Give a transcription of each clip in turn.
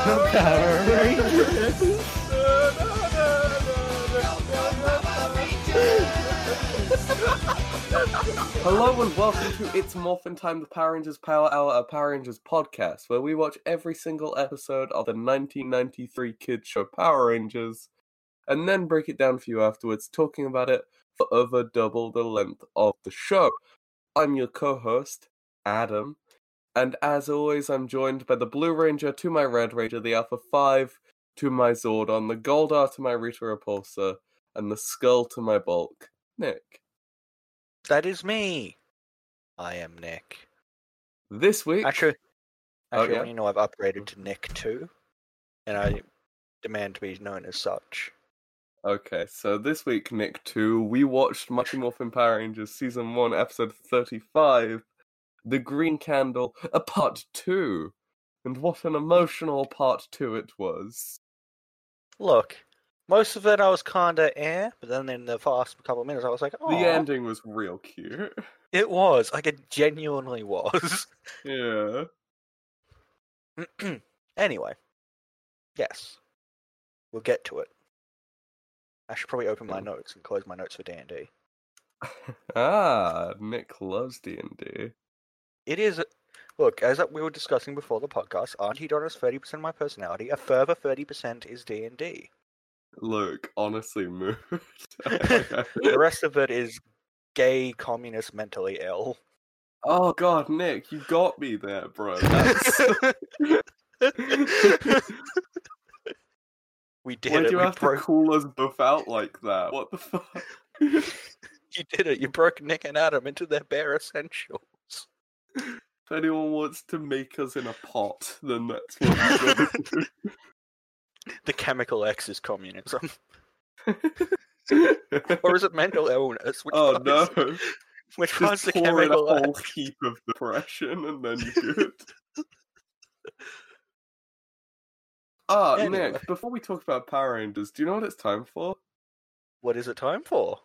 Hello and welcome to It's Morphin Time, the Power Rangers Power Hour, a Power Rangers podcast, where we watch every single episode of the 1993 kids show Power Rangers, and then break it down for you afterwards, talking about it for over double the length of the show. I'm your co-host, Adam, and as always, I'm joined by the Blue Ranger to my Red Ranger, the Alpha 5 to my Zordon, the Goldar to my Rita Repulsa, and the Skull to my Bulk, Nick. That is me. I am Nick. This week, Actually, Oh, actually, yeah? you know, I've upgraded to Nick too, and I demand to be known as such. Okay, so this week, Nick 2, we watched Mighty Morphin Power Rangers Season 1, Episode 35, The Green Candle, a Part 2. And what an emotional Part 2 it was. Look, most of it I was kinda eh, but then in the first couple of minutes I was like, oh, The ending was real cute. it was like it genuinely was. Yeah. anyway, yes, we'll get to it. I should probably open my notes and close my notes for D and D. ah, Nick loves D&D. It is. Look, as we were discussing before the podcast, Aunty Donna's thirty percent of my personality. A further thirty percent is D and D. Look, honestly moved. The rest of it is gay, communist, mentally ill. oh god, Nick, you got me there, bro. That's... we did Why'd it. you we have to broke. call us both out like that? What the fuck? You did it. You broke Nick and Adam into their bare essentials. If anyone wants to make us in a pot, then that's what we're The chemical X is communism, or is it mental illness? Which oh no! Is, which one's the in a chemical whole heap of depression, and then you're good. Ah, Anyway. Nick. Before we talk about Power Rangers, do you know what it's time for? What is it time for?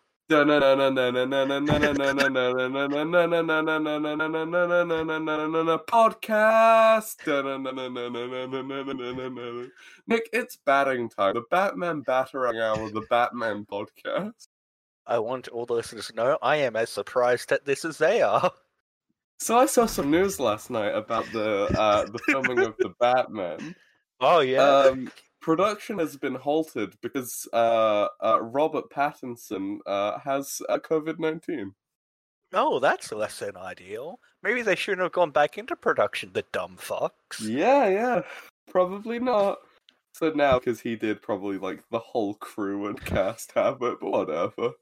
Podcast. Nick, it's batting time. The Batman Batarang Hour, the Batman podcast. I want all the listeners to know I am as surprised at this as they are. So I saw some news last night about the uh, the filming of the Batman. Oh yeah. Um, production has been halted because uh, uh, Robert Pattinson uh, has uh, COVID nineteen. oh, that's less than ideal. Maybe they shouldn't have gone back into production. The dumb fucks. Yeah, yeah, probably not. So now, because he did, probably like the whole crew and cast have it, but whatever.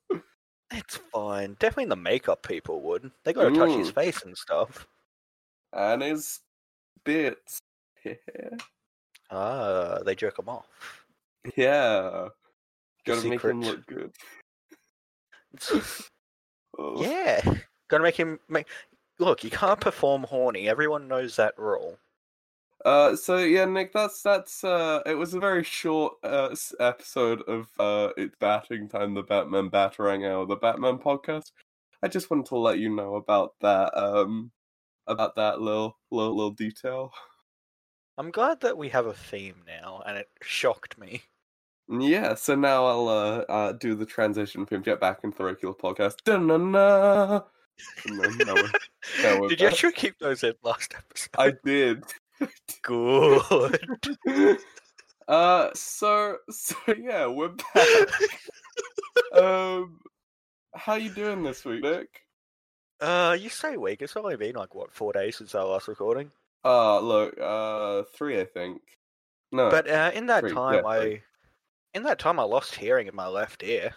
It's fine. Definitely the makeup people would. They got to touch his Mm. face and stuff. And his bits. Ah, they jerk him off. yeah, gotta make him look good. Oh. yeah, gotta make him make. Look, you can't perform horny. Everyone knows that rule. Uh, so yeah, Nick, that's that's uh, it was a very short uh episode of uh, it's batting time, the Batman Batarang Hour, the Batman podcast. I just wanted to let you know about that um about that little little little detail. I'm glad that we have a theme now, and it shocked me. Yeah, so now I'll uh, uh do the transition from get back into the regular podcast. Then Did you actually keep those in last episode? I did. Good. Uh, so so yeah, we're back. um, how you doing this week, Nick? uh, you say week. It's only been like what four days since our last recording. Uh, look, uh, three, I think. No, But uh, in that three, time, yeah, I three. in that time I lost hearing in my left ear,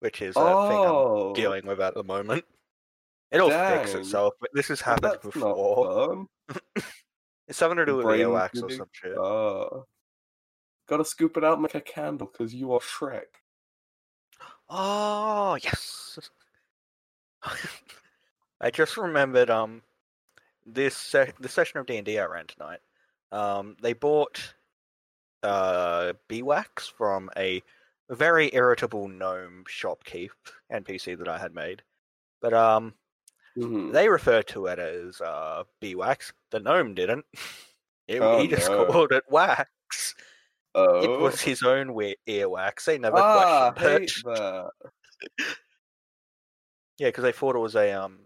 which is a thing oh, I'm dealing with at the moment. It'll fix itself, but this has happened that's before. It's something to do with earwax or some shit. Uh, gotta scoop it out, and make a candle, because you are Shrek. Oh yes. I just remembered um this se- the session of D and D I ran tonight. Um, they bought uh beeswax from a very irritable gnome shopkeep NPC that I had made, but um Mhm. they referred to it as uh beeswax. The gnome didn't. It, Oh, he just no. called it wax. Oh. It was his own we- earwax. They never ah, questioned it. Yeah, because they thought it was a um.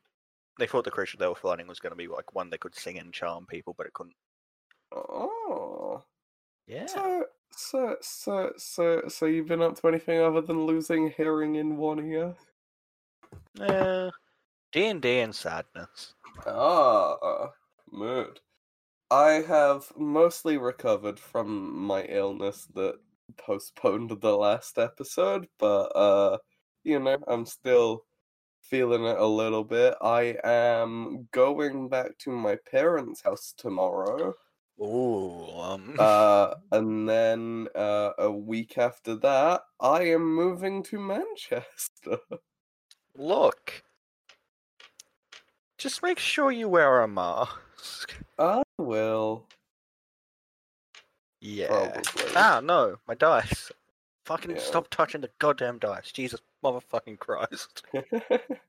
They thought the creature they were finding was going to be like one that could sing and charm people, but it couldn't. Oh. Yeah. So, so, so, so, so you've been up to anything other than losing hearing in one ear? Yeah. D and D and sadness. Ah, mood. I have mostly recovered from my illness that postponed the last episode, but uh, you know, I'm still feeling it a little bit. I am going back to my parents' house tomorrow. Ooh. Um. Uh, and then uh, a week after that, I am moving to Manchester. look. Just make sure you wear a mask. I will. Yeah. Probably. Ah, no, my dice. Fucking Yeah. stop touching the goddamn dice. Jesus motherfucking Christ.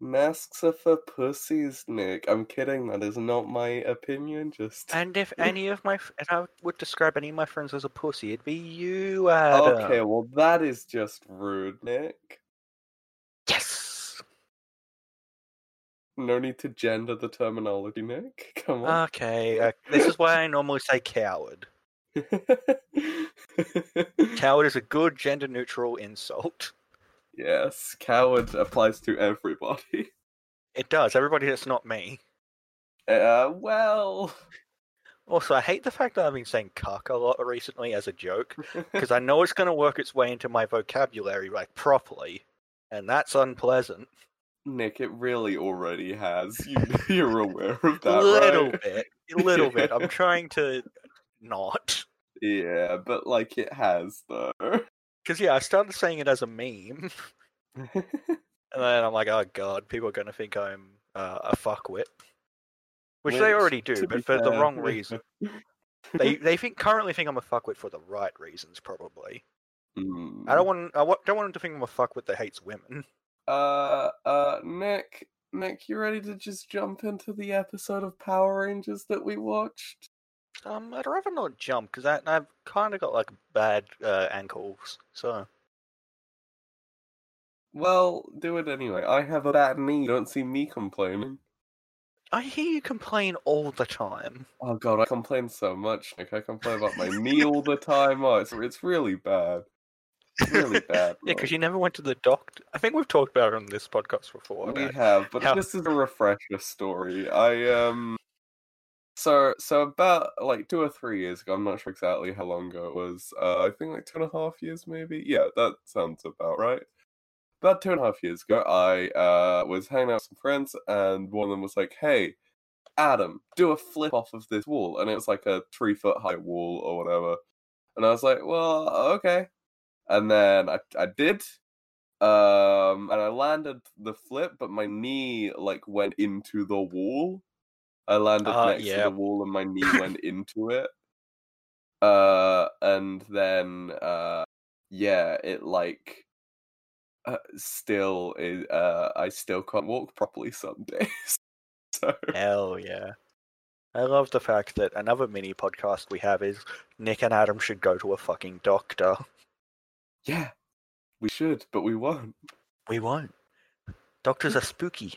Masks are for pussies, Nick. I'm kidding. That is not my opinion. Just And if any of my, f- and I would describe any of my friends as a pussy, it'd be you, Adam. okay. Well, that is just rude, Nick. Yes. No need to gender the terminology, Nick. Come on. Okay. Uh, this is why I normally say coward. Coward is a good gender-neutral insult. yes, coward applies to everybody. It does. Everybody that's not me. Uh, well. Also, I hate the fact that I've been saying cuck a lot recently as a joke because I know it's going to work its way into my vocabulary like properly, and that's unpleasant. Nick, it really already has. You, you're aware of that, A little right? bit, a little bit. I'm trying to not. Yeah, but like it has though. Because yeah, I started saying it as a meme, and then I'm like, oh god, people are going to think I'm uh, a fuckwit, which, they already do, but for the wrong reason. They they think currently think I'm a fuckwit for the right reasons, probably. Hmm. I don't want I don't want them to think I'm a fuckwit that hates women. Uh, uh, Nick, Nick, you ready to just jump into the episode of Power Rangers that we watched? Um, I'd rather not jump because I've kind of got like bad uh, ankles. So Well, do it anyway. I have a bad knee. You don't see me complaining. I hear you complain all the time. Oh god, I complain so much, Nick. I complain about my knee all the time. Oh, it's it's really bad. It's really bad. Yeah, because you never went to the doctor. I think we've talked about it on this podcast before. We have, but how- this is a refresher story. I um so so about like two or three years ago, I'm not sure exactly how long ago it was. Uh I think like two and a half years maybe. Yeah, that sounds about right. About two and a half years ago, I uh was hanging out with some friends and one of them was like, Hey, Adam, do a flip off of this wall and it was like a three foot high wall or whatever. And I was like, Well, okay. And then I I did. Um, and I landed the flip, but my knee like went into the wall. I landed Uh, next to the wall, and my knee went into it. Uh, and then uh, yeah, it like uh, still is. Uh, I still can't walk properly some days. so Hell yeah. I love the fact that another mini podcast we have is Nick and Adam should go to a fucking doctor. yeah, we should, but we won't. We won't. Doctors are spooky.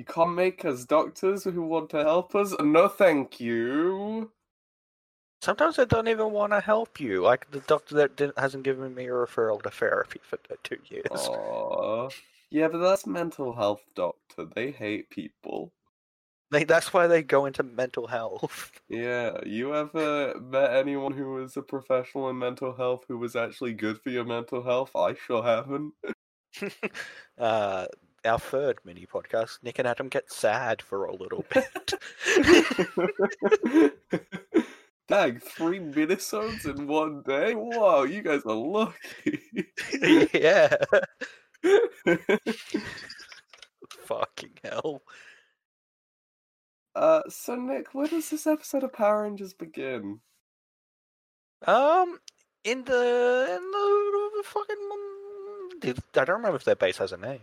You can't make us doctors who want to help us. No, thank you. Sometimes I don't even want to help you. Like the doctor that didn't, hasn't given me a referral to therapy for two years. Aww. Yeah, but that's mental health doctor. They hate people. They, that's why they go into mental health. Yeah, you ever met anyone who was a professional in mental health who was actually good for your mental health? I sure haven't. uh, our third mini podcast, Nick and Adam get sad for a little bit. Dag, three minisodes in one day? Wow, you guys are lucky. yeah. Fucking hell. uh, so Nick, where does this episode of Power Rangers begin? Um, in the in the fucking I don't remember if their base has a name.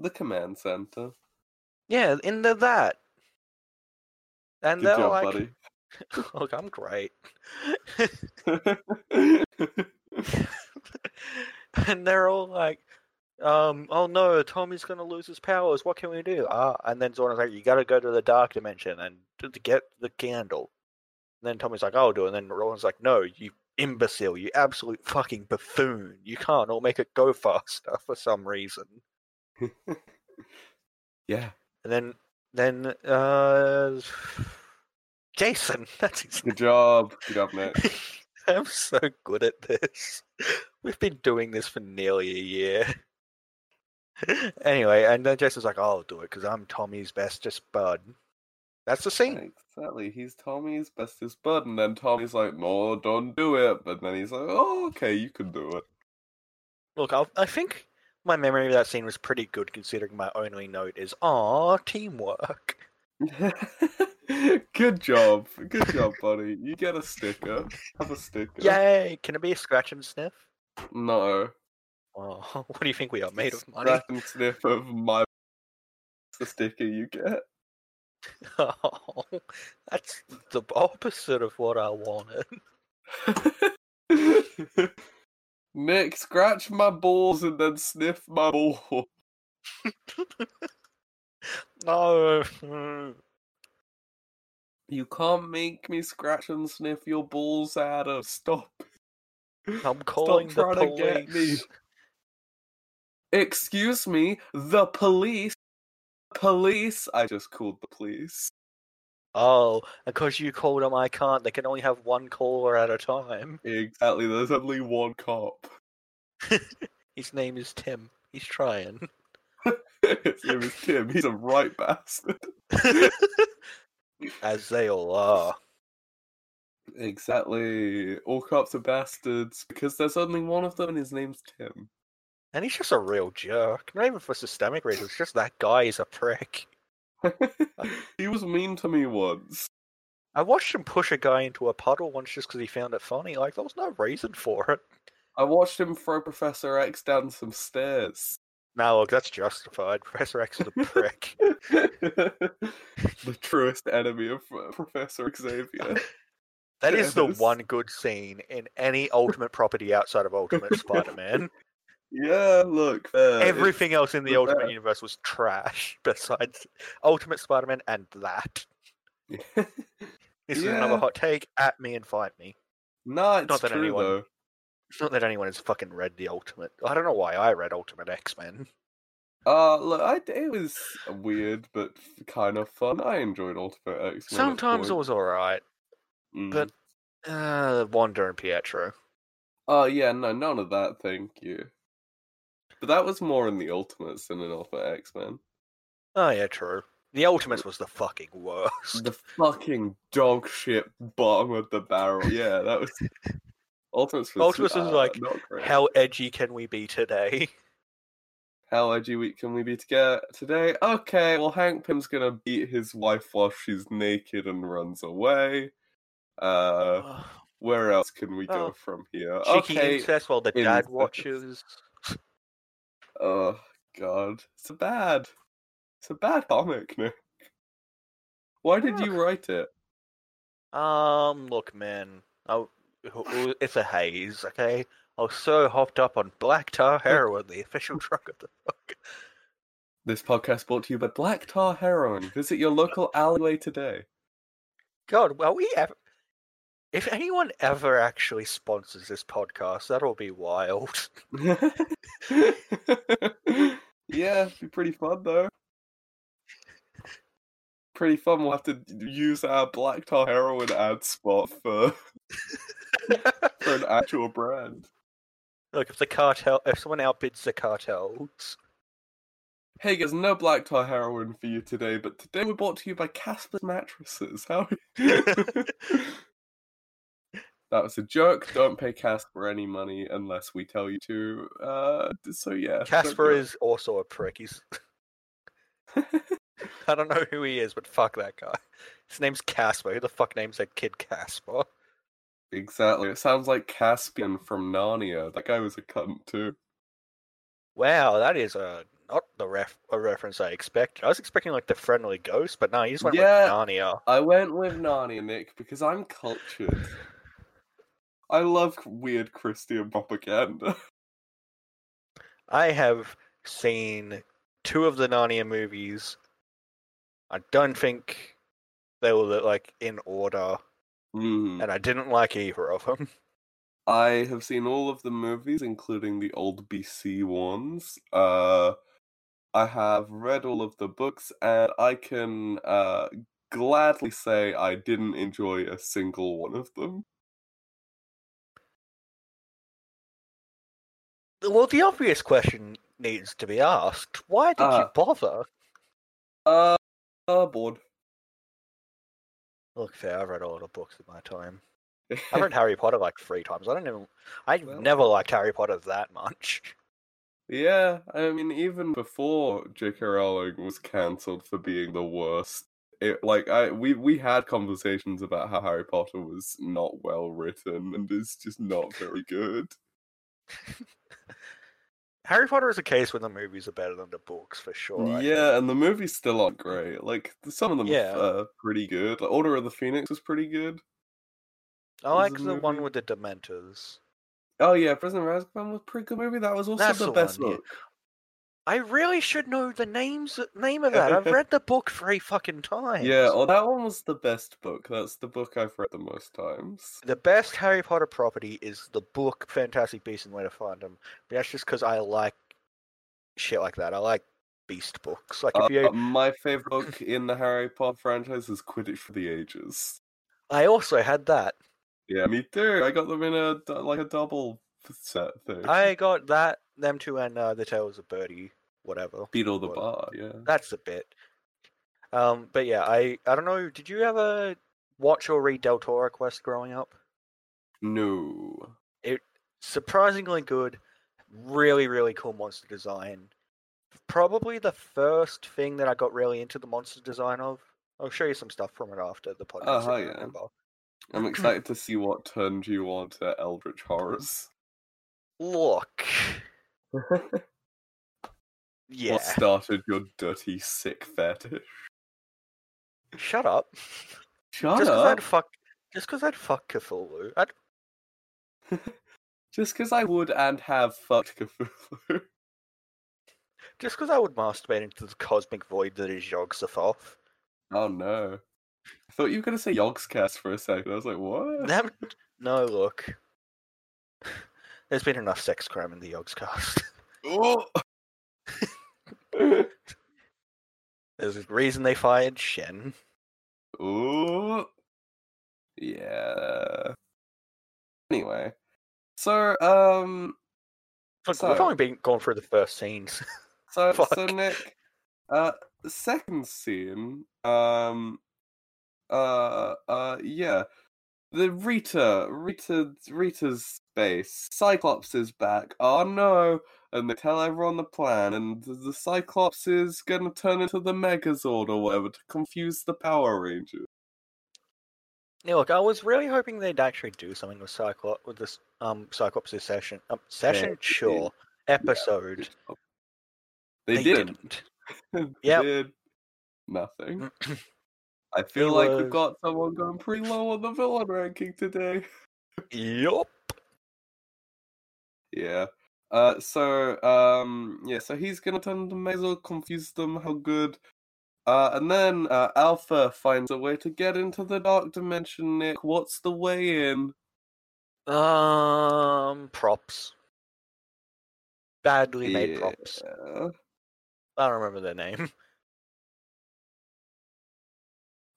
The command center. Yeah, in the that. And Good they're job, like, buddy. "Look, I'm great." and they're all like, um, "Oh no, Tommy's gonna lose his powers. What can we do?" Ah, and then Zordon's like, "You gotta go to the dark dimension and to get the candle." And then Tommy's like, "I'll do it." And then Roland's like, "No, you imbecile! You absolute fucking buffoon! You can't all make it go faster for some reason." yeah, And then, then, uh, Jason. That's his good job. Good job, Nick. I'm so good at this. We've been doing this for nearly a year. anyway, and then Jason's like, I'll do it because I'm Tommy's bestest bud. That's the scene. Exactly. He's Tommy's bestest bud, and then Tommy's like, "No, don't do it." But then he's like, "Oh, okay, you can do it." Look, I'll, I think my memory of that scene was pretty good considering my only note is, ah teamwork. Good job. Good job, buddy. You get a sticker. Have a sticker. Yay! Can it be a scratch and sniff? No. Oh, what do you think we are made of money? Scratch and sniff of my the sticker you get. Oh, that's the opposite of what I wanted. Nick, scratch my balls and then sniff my ball. No. You can't make me scratch and sniff your balls, Adam. Stop. I'm calling the get me. police. Excuse me, the police. Police. I just called the police. Oh, because you called them, I can't. They can only have one caller at a time. Exactly. There's only one cop. His name is Tim. He's trying. His name is Tim. He's a right bastard. As they all are. Exactly. All cops are bastards because there's only one of them, and his name's Tim. And he's just a real jerk. Not even for systemic reasons, just that guy is a prick. he was mean to me once. I watched him push a guy into a puddle once just because he found it funny. Like, there was no reason for it. I watched him throw Professor X down some stairs. Now, look, that's justified. Professor X is a prick. the truest enemy of uh, Professor Xavier. That is the one good scene in any Ultimate property outside of Ultimate Spider-Man. Yeah, look. There. Everything else in the Ultimate. Universe was trash, besides Ultimate Spider-Man and that. This is another hot take. At me and fight me. No, it's Not that true anyone- though. It's not that anyone has fucking read the Ultimate. I don't know why I read Ultimate X-Men. Uh, look, I, it was weird but kind of fun. I enjoyed Ultimate X. Men. Sometimes it was alright, Mm. but uh, Wanda and Pietro. Oh yeah, no, none of that. Thank you. But that was more in the Ultimates than in Ultimate X Men. Oh yeah, true. The Ultimates was the fucking worst. The fucking dog shit bottom of the barrel. Yeah, that was. Ultimates was, Ultimates was uh, like. How edgy can we be today? How edgy week can we be together today? Okay, well, Hank Pym's gonna beat his wife while she's naked and runs away. Uh, where else can we go Oh. from here? Cheeky okay. incest while the dad watches. Oh god, it's a bad, it's a bad comic, Nick. Why did you write it? Um, look, man, I, it's a haze, okay? I was so hopped up on black tar heroin, the official drug of the book. This podcast brought to you by Black Tar Heroin. Visit your local alleyway today. God, well, we ever. If anyone ever actually sponsors this podcast, that'll be wild. yeah, it'd be pretty fun though. Pretty fun. We'll have to use our Black Tar Heroin ad spot for for an actual brand. Look, if the cartel, if someone outbids the cartels, Hey guys, no Black Tar Heroin for you today, but today we're brought to you by Casper's Mattresses. How? that was a joke. Don't pay Casper any money unless we tell you to. Uh, so yeah, Casper is also a prick. He's. I don't know who he is, but fuck that guy. His name's Casper. Who the fuck names that kid Casper? Exactly. It sounds like Caspian from Narnia. That guy was a cunt too. Wow, that is a not the ref a reference I expected. I was expecting like the friendly ghost, but no, you just went Yeah. with Narnia. I went with Narnia, Nick, because I'm cultured. I love weird Christian propaganda. I have seen two of the Narnia movies. I don't think they were like in order, Mm. and I didn't like either of them. I have seen all of the movies, including the old BC ones. Uh, I have read all of the books, and I can uh, gladly say I didn't enjoy a single one of them. Well, the obvious question needs to be asked: Why did you Uh. bother? Uh, uh bored. Look, fair. I've read a lot of books in my time. I've read Harry Potter like three times. I don't even. I've Well- never liked Harry Potter that much. Yeah, I mean, even before J.K. Rowling was cancelled for being the worst, it like I we we had conversations about how Harry Potter was not well written and is just not very good. Harry Potter is a case when the movies are better than the books, for sure. Yeah, and the movies still aren't great. Like some of them Yeah. are pretty good. Like, Order of the Phoenix was pretty good. I like the the one with the Dementors. Oh yeah, Prisoner of Azkaban was a pretty good movie. That was also That's the the best one, yeah. I really should know the names name of that. I've read the book three fucking times. Yeah, well, that one was the best book. That's the book I've read the most times. The best Harry Potter property is the book Fantastic Beasts and Where to Find Them. But that's just because I like shit like that. I like beast books. Like if Uh, you, my favorite book in the Harry Potter franchise is Quidditch for the Ages. I also had that. Yeah, me too. I got them in a like a double set thing. I got that, them two, and uh, the Tales of Birdie, whatever. Beedle the Bar. Yeah. That's a bit. Um, but yeah, I I don't know. Did you ever watch or read Deltora Quest growing up? No. It surprisingly good, really, really cool monster design. Probably the first thing that I got really into the monster design of. I'll show you some stuff from it after the podcast. Oh, if hell I yeah. I'm excited to see what turned you on to Eldritch Horrors. Look, yeah. What started your dirty, sick fetish? Shut up. Shut just because. I'd fuck, just because I'd fuck Cthulhu. I'd, Just because I would and have fucked Cthulhu. just because I would masturbate into the cosmic void that is Yog-Sothoth. Oh no. I thought you were going to say Yogscast for a second. I was like, what? Them, no, look. There's been enough sex crime in the Yogscast. There's a reason they fired Sjin. Ooh. Yeah. Anyway. So, um, Look, So- we've only been going through the first scenes. so, so Nick, uh, the second scene, um, uh, uh, yeah. The Rita, Rita, Rita's space. Cyclops is back. Oh no! And they tell everyone the plan, and the Cyclops is gonna turn into the Megazord or whatever to confuse the Power Rangers. yeah, look, I was really hoping they'd actually do something with Cyclops with this um Cyclops' session. Um, session, they sure. Episode. They, They didn't. They Yep. did nothing. I feel like we've got someone going pretty low on the villain ranking today. yup. Yeah. Uh, so um, yeah, so he's gonna turn to Mazel, confuse them how good. Uh, and then uh, Alpha finds a way to get into the dark dimension. Nick, what's the way in? Um, props. Badly made props. I don't remember their name.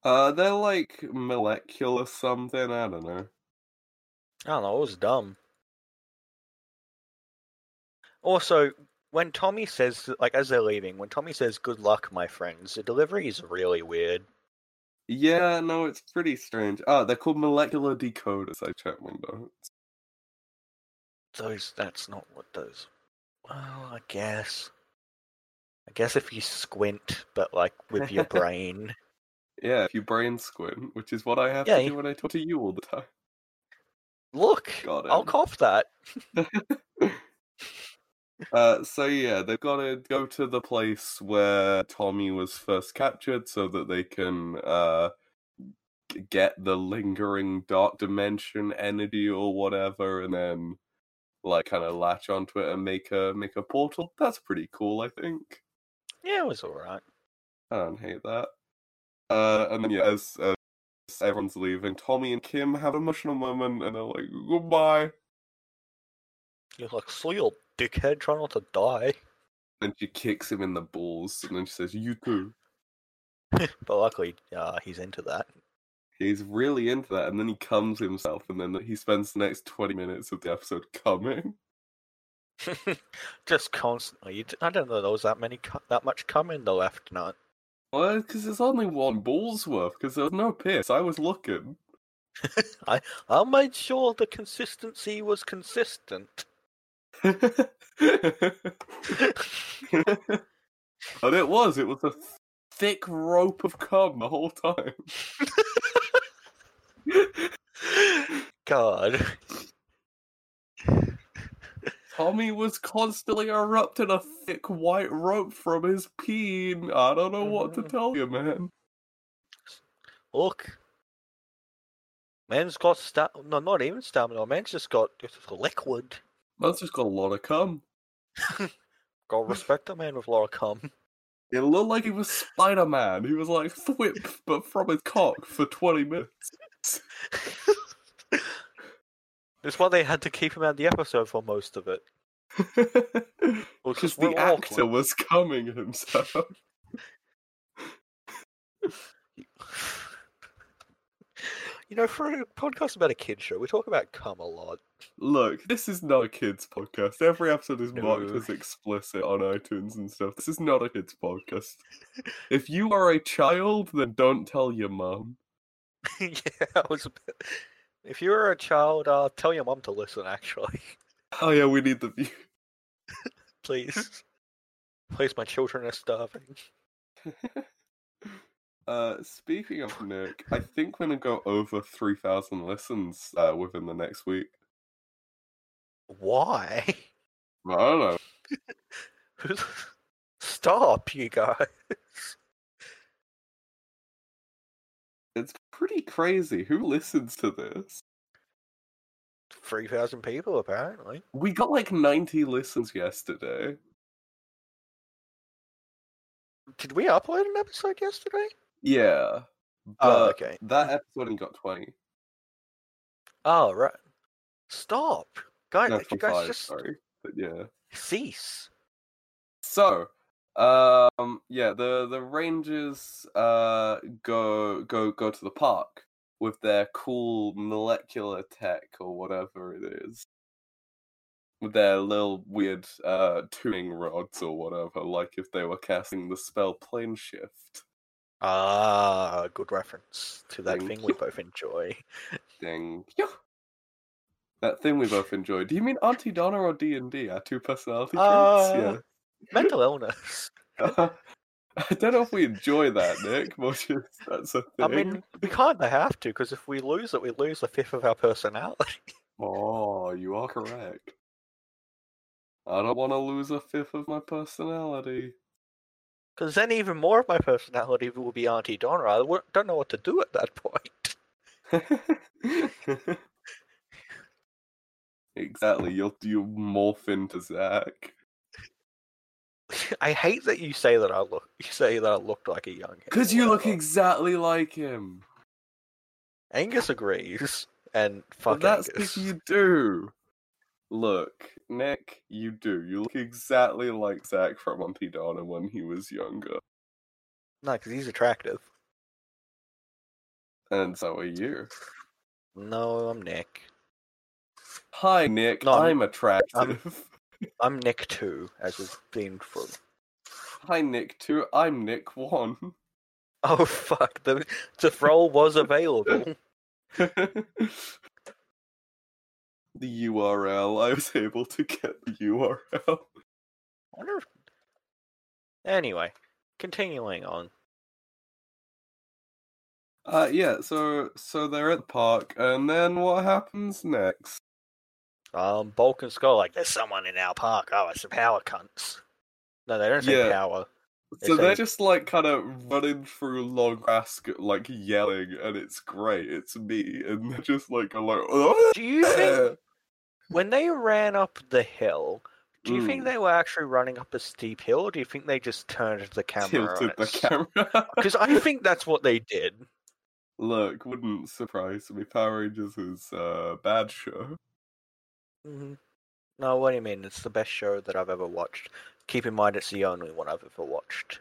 Uh, they're like molecular something. I don't know. I don't know. It was dumb. Also, when Tommy says, like, as they're leaving, when Tommy says, "Good luck, my friends," the delivery is really weird. Yeah, no, it's pretty strange. Oh, they're called molecular decoders. I checked my notes. Those. That's not what those. Well, I guess. I guess if you squint, but like with your brain. Yeah, if you brain squint, which is what I have Yeah, to you- do when I talk to you all the time. Look, I'll cop that. Uh, so yeah, they've got to go to the place where Tommy was first captured, so that they can uh get the lingering dark dimension energy or whatever, and then like kind of latch onto it and make a make a portal. That's pretty cool, I think. Yeah, it was alright. I don't hate that. Uh, and then yeah, as, as everyone's leaving, Tommy and Kim have an emotional moment, and they're like, "Goodbye." You're like, so you dickhead, try not to die. And she kicks him in the balls, and then she says, "You too." But luckily, uh, he's into that. He's really into that, and then he comes himself, and then he spends the next twenty minutes of the episode coming. Just constantly. I don't know there was that many, that much cum in the left nut. Well, because there's only one ball's worth, because there was no piss. I was looking. I I made sure the consistency was consistent. and it was. It was a thick rope of cum the whole time. God. Tommy was constantly erupting a thick white rope from his peen. I don't know what to Mhm. tell you, man. Look. Man's got sta- no, not even stamina. Man's just got liquid. Man's just got a lot of cum. Gotta respect a man with a lot of cum. It looked like he was Spider Man. He was like thwip, but from his cock for 20 minutes. That's why they had to keep him out of the episode for most of it. Because the actor awkward. was coming himself. You know, for a podcast about a kid show, we talk about cum a lot. Look, this is not a kids' podcast. Every episode is marked No. as explicit on iTunes and stuff. This is not a kids' podcast. if you are a child, then don't tell your mum. yeah, I was. A bit... If you're a child, uh, tell your mum to listen. Actually, Oh yeah, we need the view. please. Please, my children are starving. uh, speaking of Nick, I think we're gonna go over three thousand listens uh, within the next week. Why? I don't know. Stop, you guys. Pretty crazy. Who listens to this? Three thousand people, apparently. We got like ninety listens yesterday. Did we upload an episode yesterday? Yeah. Oh, okay. That episode only got twenty. Oh, right. Stop, guys. No, you guys five, just sorry. But yeah. cease. So, um, yeah, the the Rangers uh go go go to the park with their cool molecular tech or whatever it is, with their little weird uh tuning rods or whatever, like if they were casting the spell plane shift. Ah, good reference to that Thank thing we both enjoy. Thing. Yeah. That thing we both enjoy. Do you mean Aunty Donna or D and D? Our two personality Uh, traits. Mental illness. Yeah. I don't know if we enjoy that, Nick. But just, that's a thing. I mean, we kind of have to because if we lose it, we lose a fifth of our personality. Oh, you are correct. I don't want to lose a fifth of my personality. Because then even more of my personality will be Aunty Donna. I don't know what to do at that point. exactly. You'll you morph into Zach I hate that you say that I look. You say that I looked like a young. because you look exactly like him. Angus agrees, and But fuck that's Angus. because you do. Look, Nick, you do. You look exactly like Zach from Aunty Donna when he was younger, No, because he's attractive. and so are you. No, I'm Nick. Hi, Nick. No, I'm- I'm attractive. I'm Nick too, as we've been for. Hi, Nick. Two. I'm Nick. One. Oh fuck! The the role was available. the URL. I was able to get the URL. I wonder. If... Anyway, continuing on. Uh, yeah. So, so they're at the park, and then what happens next? Um, Bulk and Skull like there's someone in our park. Oh, it's the power cunts. No, they don't say Yeah. power. They So say- they're just like kind of running through long grass, like yelling, and it's great. It's me, and they're just like, I'm like, "Oh!" Do you think when they ran up the hill, do you think Mm. they were actually running up a steep hill, or do you think they just turned the camera? tilted the camera. Because I think that's what they did. Look, wouldn't surprise me. Power Rangers is a bad show. Hmm No, what do you mean? It's the best show that I've ever watched. Keep in mind, it's the only one I've ever watched.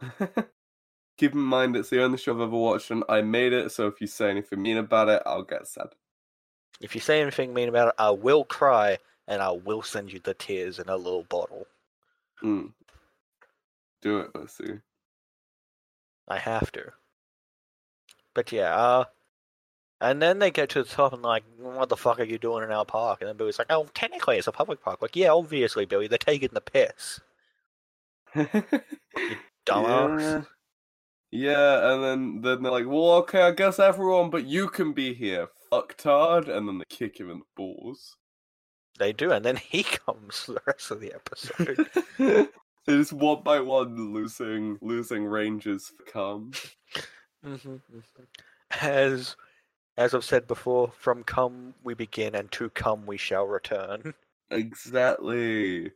Keep in mind, it's the only show I've ever watched, and I made it. So if you say anything mean about it, I'll get sad. If you say anything mean about it, I will cry, and I will send you the tears in a little bottle. Mm. Do it, Lucy. I have to. But yeah, uh, and then they get to the top and like, what the fuck are you doing in our park? And then Billy's like, oh, technically it's a public park. Like, yeah, obviously, Billy, they're taking the piss. Dumbass. Yeah. Yeah, and then then they're like, well, okay, I guess everyone, but you can be here, fucktard, and then they kick him in the balls. They do, and then he comes the rest of the episode. They're just one by one losing losing ranges for cum. Mhm, mhm. As as I've said before, from come we begin, and to come we shall return. Exactly.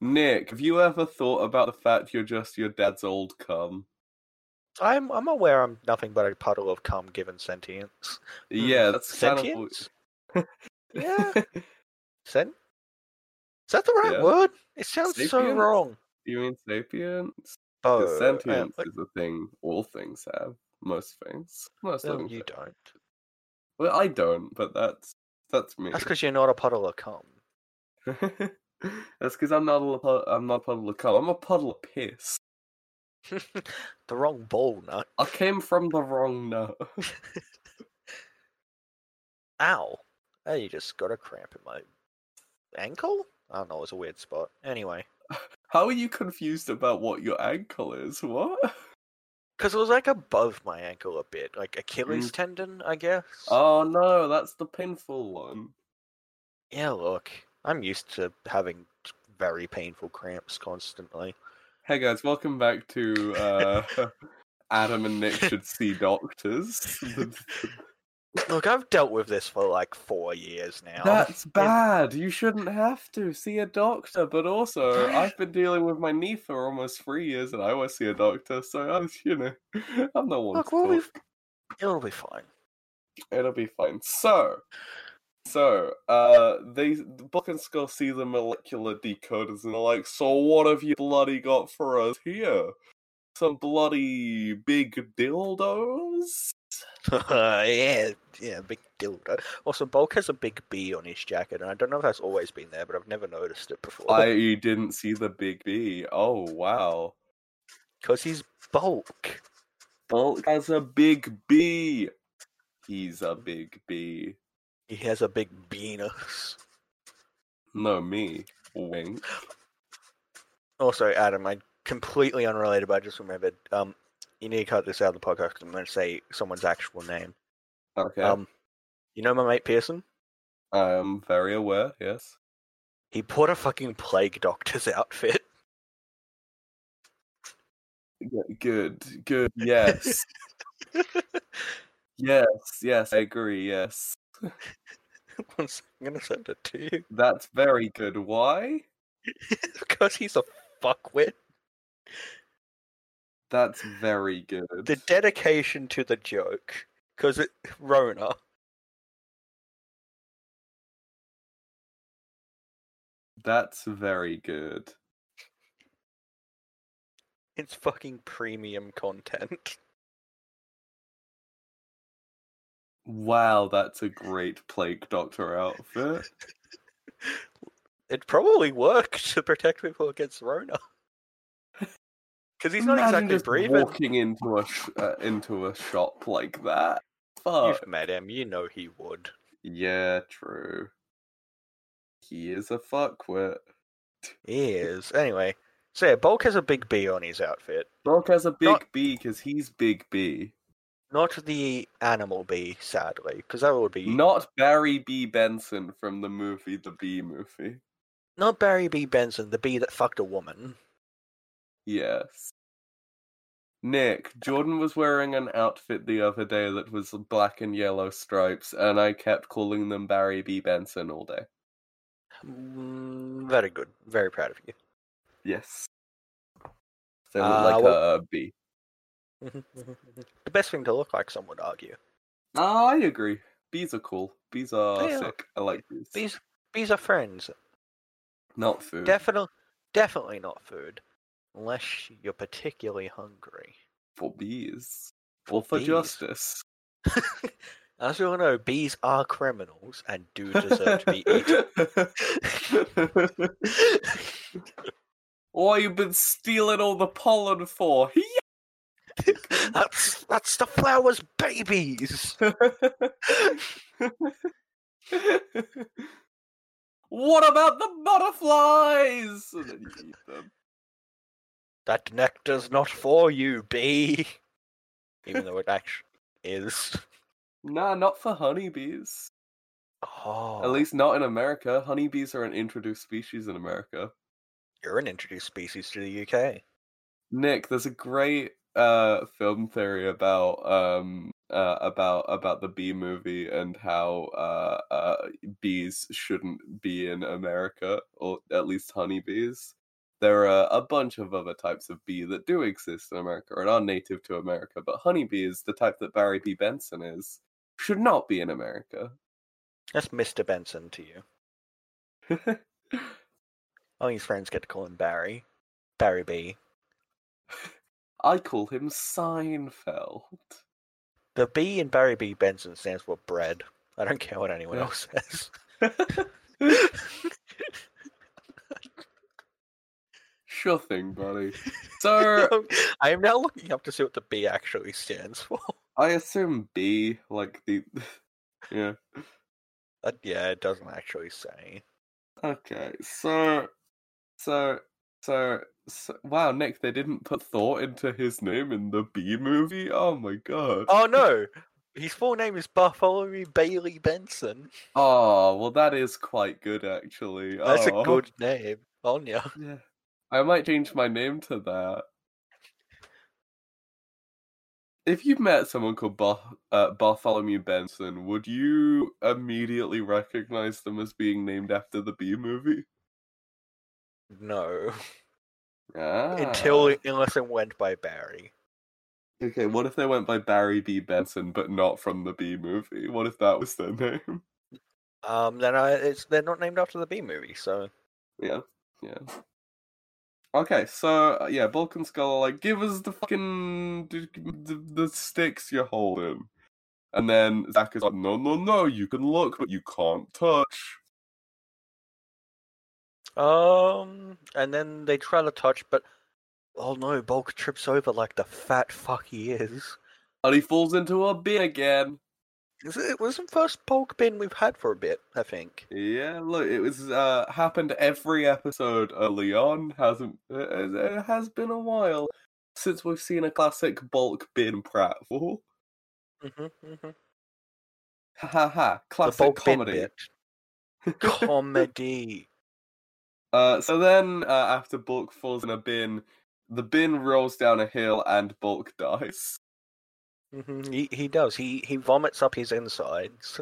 Nick, have you ever thought about the fact you're just your dad's old cum? I'm I'm aware I'm nothing but a puddle of cum given sentience. Yeah, that's kind of sentience. yeah, sen. Is that the right Yeah. word? It sounds so Sapience? wrong. you mean sapiens? Oh, sentience uh, is a thing all things have. Most things. Most no, you don't. Well, I don't, but that's that's me. That's because you're not a puddle of cum. that's because I'm not a I'm not a puddle of cum. I'm a puddle of piss. the wrong ball nut. I came from the wrong nut. Ow! Oh, you just got a cramp in my ankle. I don't know. It's a weird spot. Anyway, How are you confused about what your ankle is? What? Because it was like above my ankle a bit, like Achilles tendon, I guess. Oh no, that's the painful one. Yeah, look, I'm used to having very painful cramps constantly. Hey guys, welcome back to uh, Adam and Nick should see doctors. Look, I've dealt with this for like four years now. That's bad. You shouldn't have to see a doctor. But also, I've been dealing with my knee for almost three years, and I always see a doctor. So I was, you know, I'm not one. Look, to well, we've... it'll be fine. It'll be fine. So, so uh, they Bulk and Skull see the molecular decoders, and they're like, "So what have you bloody got for us here? Some bloody big dildos?" yeah, yeah, big dildo. Also, Bulk has a big B on his jacket, and I don't know if that's always been there, but I've never noticed it before. I didn't see the big B. Oh wow. Because he's Bulk. Bulk has a big B. He's a big B. He has a big penis. No, me. Wink. Also, Adam, I completely unrelated, but I just remembered. Um, you need to cut this out of the podcast because I'm going to say someone's actual name. Okay. Um, you know my mate Pearson? I am very aware, yes. He bought a fucking plague doctor's outfit. Good, good, yes. yes, yes, I agree, yes. I'm going to send it to you That's very good. Why? because he's a fuckwit. That's very good. The dedication to the joke because it Rona. That's very good. It's fucking premium content. Wow, that's a great plague doctor outfit. It probably worked to protect people against Rona. Because he's not Imagine exactly just breathing. walking into a sh- uh, into a shop like that. Fuck. You've met him, you know he would. Yeah, true. He is a fuckwit. He is. Anyway, so yeah, Bulk has a big B on his outfit. Bulk has a big Not- B because he's Big B. Not the animal bee, sadly, because that would be Not Barry B. Benson from the movie The Bee Movie. not Barry B. Benson, the bee that fucked a woman. Yes. Nick, Jordan was wearing an outfit the other day that was black and yellow stripes, and I kept calling them Barry B. Benson all day. Mm, very good. Very proud of you. Yes. They look Uh, like well- a bee. the best thing to look like, some would argue. Oh, I agree. Bees are cool. Bees are Yeah. sick. I like bees. These bees are friends. Not food. Definitely, definitely not food, unless you're particularly hungry. for bees. Or for bees. justice. As you all know, bees are criminals and do deserve to be eaten. What you been stealing all the pollen for? that's that's the flowers' babies. what about the butterflies? And then you eat them. That nectar's not for you, bee. Even though it actually is. Nah, not for honeybees. Oh, At least not in America. Honeybees are an introduced species in America. you're an introduced species to the UK. Nick, there's a great uh film theory about um uh about about the bee movie and how uh uh bees shouldn't be in America or at least honeybees. There are a bunch of other types of bee that do exist in America and are native to America, but honeybees, the type that Barry B. Benson is, should not be in America. That's Mr. Benson to you. All his friends get to call him Barry. Barry B. I call him Seinfeld. The B in Barry B. Benson stands for bread. I don't care what anyone else says. sure thing, buddy. So I am now looking up to see what the B actually stands for. I assume B, like the, yeah. Uh, yeah, it doesn't actually say. Okay, so, so, so, so, wow, Nick, they didn't put thought into his name in the B movie. Oh my god. Oh no! His full name is Bartholomew Bailey Benson. Oh, well, that is quite good, actually. That's Oh, a good name. Anya. Yeah, I might change my name to that. If you met someone called Bar- uh, Bartholomew Benson, would you immediately recognize them as being named after the B movie? No. Ah. Until unless it went by Barry. Okay, what if they went by Barry B. Benson, but not from the B movie? What if that was their name? Um, then I, it's they're not named after the B movie, so Yeah, yeah. Okay, so uh, yeah, Bulk and Skull are like, give us the fucking the, the, the sticks you're holding, and then Zack is like, no, no, no, you can look, but you can't touch. um, and then they try to touch, but oh no, Bulk trips over like the fat fuck he is. And he falls into a bin again. It was the first Bulk bin we've had for a bit, I think. Yeah, look, it was uh happened every episode early on. Hasn't it, it has been a while since we've seen a classic bulk bin pratfall. hmm hmm Ha ha ha! Classic comedy. Comedy. Uh, so then, uh, after Bulk falls in a bin, the bin rolls down a hill and Bulk dies. Hmm He he does. He he vomits up his insides.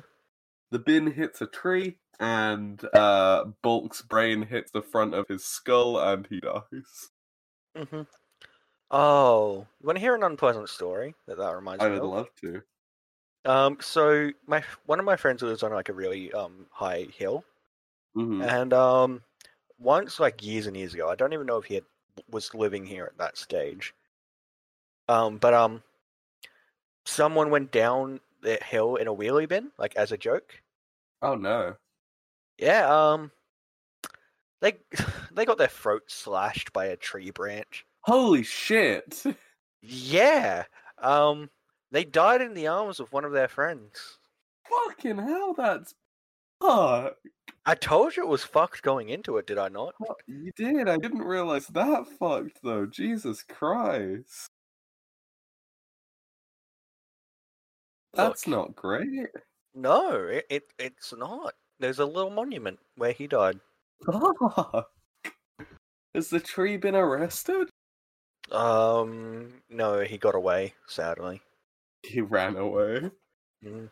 The bin hits a tree, and uh, Bulk's brain hits the front of his skull, and he dies. hmm Oh, you want to hear an unpleasant story that that reminds I me would of? love to. Um, so my one of my friends lives on like a really um high hill, hmm and um once like years and years ago, I don't even know if he had, was living here at that stage. Um, but um, someone went down the hill in a wheelie bin, like as a joke. Oh no! Yeah. Um, they they got their throat slashed by a tree branch. Holy shit! Yeah. Um, they died in the arms of one of their friends. Fucking hell, that's fuck. I told you it was fucked going into it, did I not? You did. I didn't realize that fucked though. Jesus Christ. That's Look. not great. No, it, it it's not. There's a little monument where he died. Fuck. Has the tree been arrested? Um, no, he got away. Sadly. He ran away. Mm.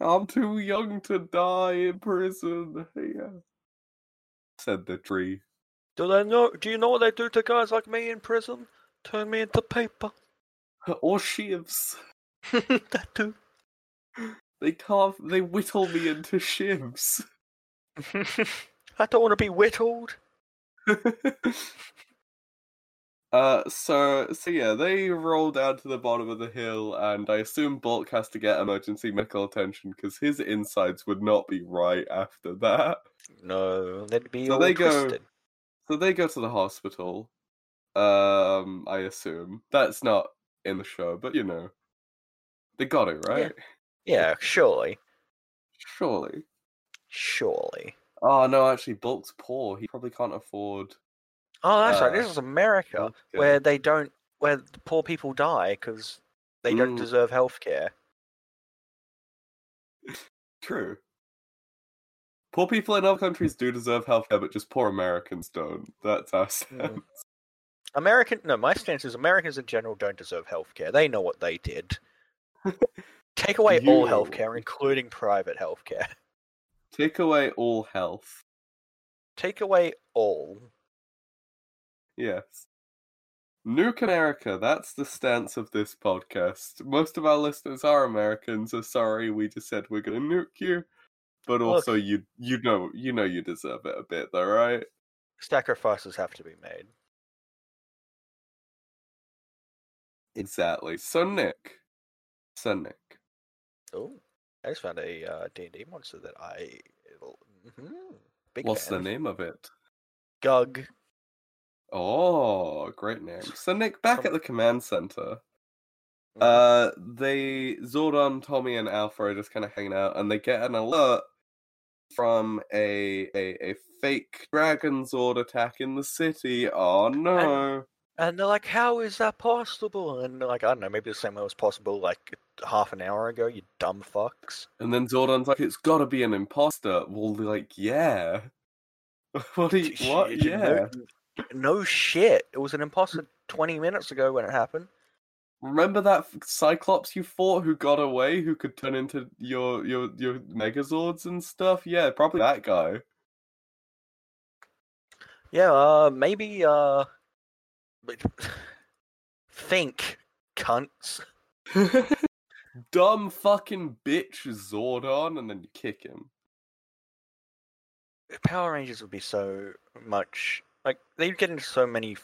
I'm too young to die in prison. Yeah. Said the tree. Do they know? Do you know what they do to guys like me in prison? Turn me into paper. Or shivs. that too. They carve they whittle me into shivs. I don't want to be whittled. uh so so yeah, they roll down to the bottom of the hill and I assume Bulk has to get emergency medical attention because his insides would not be right after that. No, they'd be So all they go- So they go to the hospital. Um, I assume. That's not in the show, but you know. They got it, right? Yeah, surely, Surely. surely. Oh no, actually Bulk's poor. He probably can't afford Oh, that's right. This Uh, is America, healthcare. where they don't, where the poor people die because they don't Mm. deserve health care. True. Poor people in other countries do deserve healthcare, but just poor Americans don't. That's our stance. American, no, my stance is Americans in general don't deserve health care. They know what they did. Take away all You- health care, including private healthcare. Take away all health. Take away all. Yes. Nuke America, that's the stance of this podcast. Most of our listeners are Americans, so sorry we just said we're gonna nuke you. But Look. also you you know you know you deserve it a bit though, right? Sacrifices have to be made. Exactly. So Nick. So Nick. Oh, I just found a uh, D&D monster that I. Mhm, What's the name of it? Gug. Oh, great name. So Nick, back at the command center. Mhm. Uh, they Zordon, Tommy, and Alpha are just kind of hanging out, and they get an alert from a a, a fake dragon Zord attack in the city. Oh no! And they're like, "How is that possible?" And they're like, "I don't know, maybe the same way was possible like half an hour ago." You dumb fucks. And then Zordon's like, "It's got to be an imposter." Well, like, "Yeah." what? You, what? Yeah. No, no shit. It was an imposter twenty minutes ago when it happened. Remember that Cyclops you fought who got away, who could turn into your your your Megazords and stuff? Yeah, probably that guy. Yeah, uh, maybe, uh, think, cunts. Dumb fucking bitch Zordon, and then you kick him. Power Rangers would be so much like they'd get into so many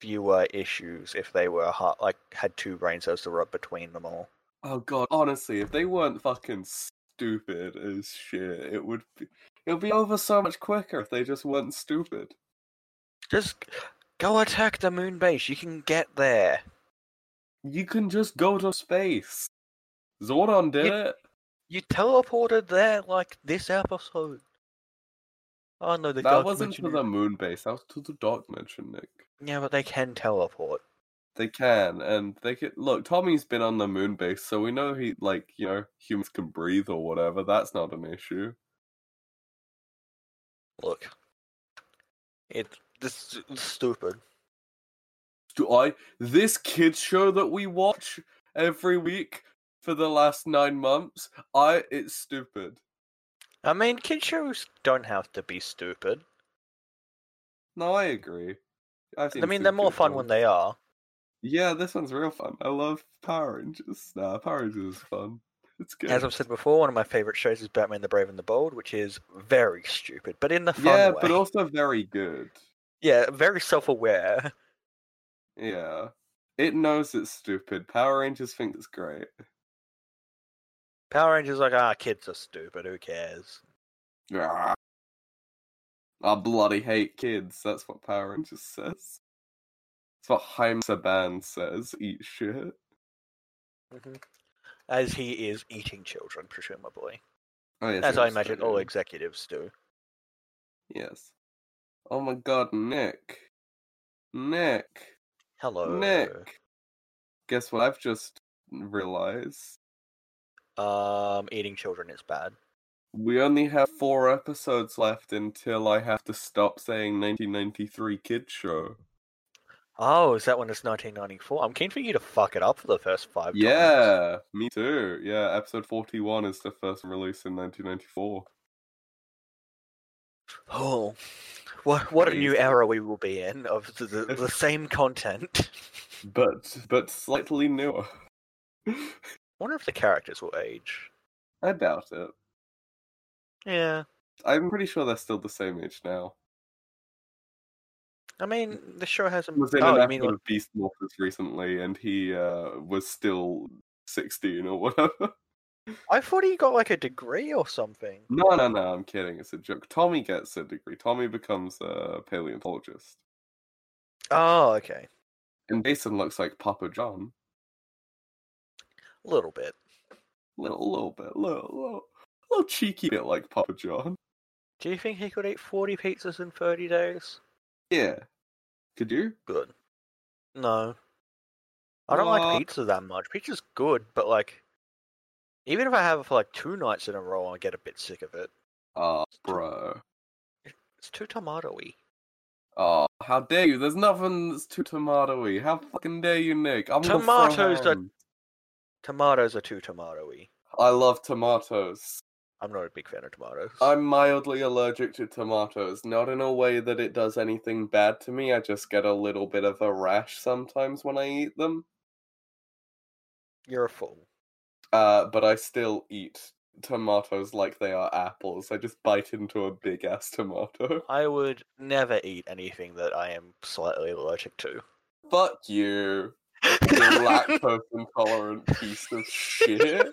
fewer issues if they were ha- like had two brain cells to rub between them all. Oh god, honestly, if they weren't fucking stupid as shit, it would be it would be over so much quicker if they just weren't stupid. Just go attack the moon base. You can get there. You can just go to space. Zordon did You- it. You teleported there like this episode. Oh no, the that wasn't to the moon base. That was to the dark dimension, Nick. Yeah, but they can teleport. They can, and they can look. Tommy's been on the moon base, so we know he like you know humans can breathe or whatever. That's not an issue. Look, it this is stupid. Do I this kids show that we watch every week for the last nine months? I it's stupid. I mean, kid shows don't have to be stupid. No, I agree. I mean, they're more fun when they are. Yeah, this one's real fun. I love Power Rangers. Nah, Power Rangers is fun. It's good. As I've said before, one of my favorite shows is Batman the Brave and the Bold, which is very stupid, but in the fun yeah, way. but also very good. Yeah, very self-aware. Yeah. It knows it's stupid. Power Rangers think it's great. Power Rangers like, ah, kids are stupid. Who cares? Ah. I bloody hate kids. That's what Power Rangers says. That's what Haim Saban says. Eat shit. As he is eating children, presumably, Oh, yes, as I imagine all executives do. Yes. Oh my god, Nick. Nick. Hello, Nick. Guess what I've just realized? Um, eating children is bad. We only have four episodes left until I have to stop saying 1993 kids show. Oh, is that when it's 1994? I'm keen for you to fuck it up for the first five. times. Yeah, me too. Yeah, episode 41 is the first release in 1994. Oh, what what a new era we will be in of the, the, the same content. But but slightly newer. wonder if the characters will age. I doubt it. Yeah, I'm pretty sure they're still the same age now. I mean the show hasn't. was in oh, an you mean episode of Beast Morphers recently, and he uh, was still 16 or whatever. I thought he got like a degree or something. No, no, no, I'm kidding. It's a joke. Tommy gets a degree. Tommy becomes a paleontologist. Oh, okay, And Jason looks like Papa John. A little bit. Little, little bit, little, little, little cheeky bit like Papa John. Do you think he could eat 40 pizzas in 30 days? Yeah. Could you? Good. No. I don't What? like pizza that much. Pizza's good, but like, even if I have it for like two nights in a row, I get a bit sick of it. Oh, bro. It's too tomatoey. Oh, ah, how dare you? There's nothing that's too tomatoey. How fucking dare you, Nick? I'm Tomatoes are-. Tomatoes are too tomatoey. I love tomatoes. I'm not a big fan of tomatoes. I'm mildly allergic to tomatoes, not in a way that it does anything bad to me. I just get a little bit of a rash sometimes when I eat them. You're a fool. Uh, but I still eat tomatoes like they are apples. I just bite into a big ass tomato. I would never eat anything that I am slightly allergic to. Fuck you, you lactose intolerant piece of shit.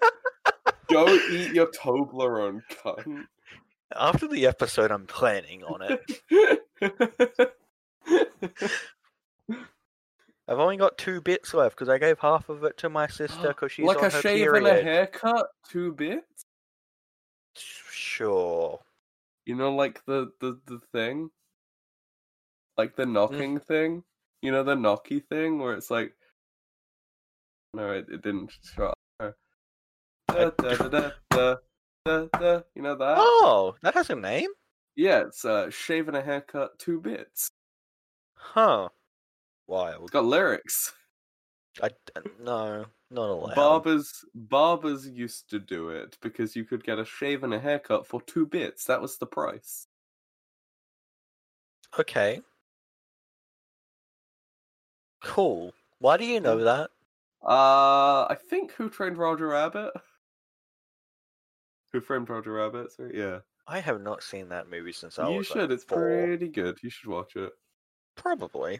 Go eat your Toblerone, cunt. After the episode, I'm planning on it. I've only got two bits left because I gave half of it to my sister because she's like on a her shave period. and a haircut, two bits. Sure. You know, like the the the thing, like the knocking mm. thing. You know, the knocky thing where it's like, no, it, it didn't show up. No. Da, da, da, da, da, da, da. You know that? Oh, that has a name? Yeah, it's uh, shave and a haircut, two bits. Huh. Wild. It's got lyrics. I no, not allowed. Barbers barbers used to do it because you could get a shave and a haircut for two bits. That was the price. Okay. Cool. Why do you know that? Uh, I think Who Trained Roger Rabbit. Who Framed Roger Rabbit? Sorry, yeah. I have not seen that movie since I you was. like, should. It's four. pretty good. You should watch it. Probably.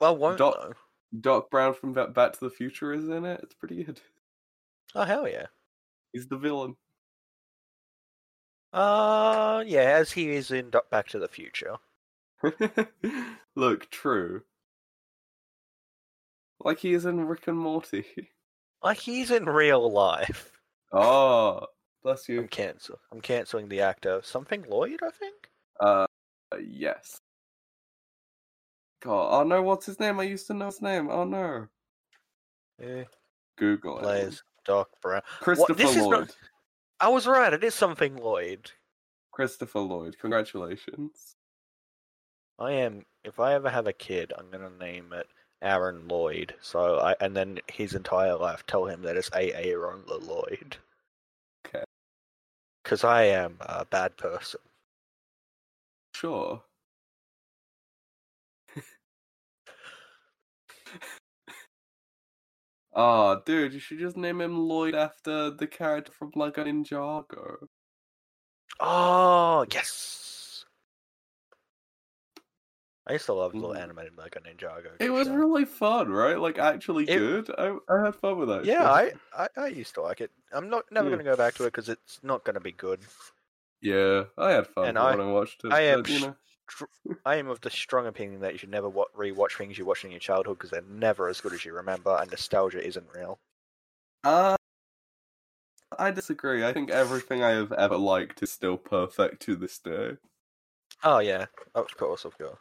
Well, won't Doc- though. Doc Brown from Back to the Future is in it. It's pretty good. Oh hell yeah. He's the villain. Uh, yeah, as he is in Back to the Future. Look, true. Like he is in Rick and Morty. Like he's in real life. Oh, bless I'm you. cancel. I'm canceling the actor. Something Lloyd, I think. Uh, yes. God, oh no, what's his name? I used to know his name. Oh no. Yeah. Google it. Plays Doc Brown. Christopher this is not- Lloyd. I was right. It is something Lloyd. Christopher Lloyd. Congratulations. I am. If I ever have a kid, I'm gonna name it Aaron Lloyd. So I and then his entire life tell him that it's A. Aaron Lloyd. Okay. Because I am a bad person. Sure. Oh, dude, you should just name him Lloyd after the character from like a Ninjago. Oh yes. I used to love the little Mm. animated Lego Ninjago. It was show. really fun, right? Like actually It- good. I I had fun with that. Yeah. I, I I used to like it. I'm not never Yeah. gonna go back to it because it's not gonna be good. yeah, I had fun And when I- I watched it. I am but, you know, I am of the strong opinion that you should never wa- rewatch things you watched in your childhood because they're never as good as you remember, and nostalgia isn't real. uh, I disagree. I think everything I have ever liked is still perfect to this day. Oh yeah, of course, of course.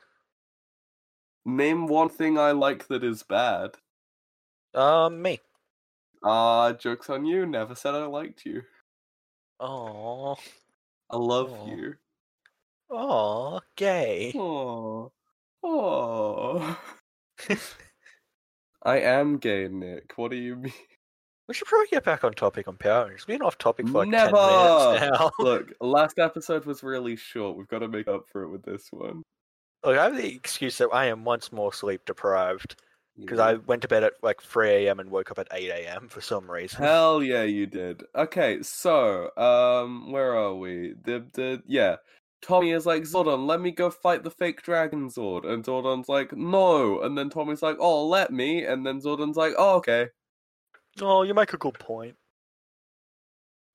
Name one thing I like that is bad. Um, me. Ah, joke's on you. Never said I liked you. Oh, I love Aw. you. oh, gay. Oh, oh. I am gay, Nick. What do you mean? We should probably get back on topic on Power Rangers. We've been off topic for like Never. 10 minutes now. Look, last episode was really short. We've got to make up for it with this one. Look, I have the excuse that I am once more sleep deprived because. I went to bed at like 3 a.m. and woke up at 8 a.m. for some reason. Hell yeah, you did. Okay, so um, where are we? The the yeah. Tommy is like Zordon, let me go fight the fake Dragon Zord, and Zordon's like no, and then Tommy's like, oh, let me, and then Zordon's like, oh, okay. Oh, you make a good point.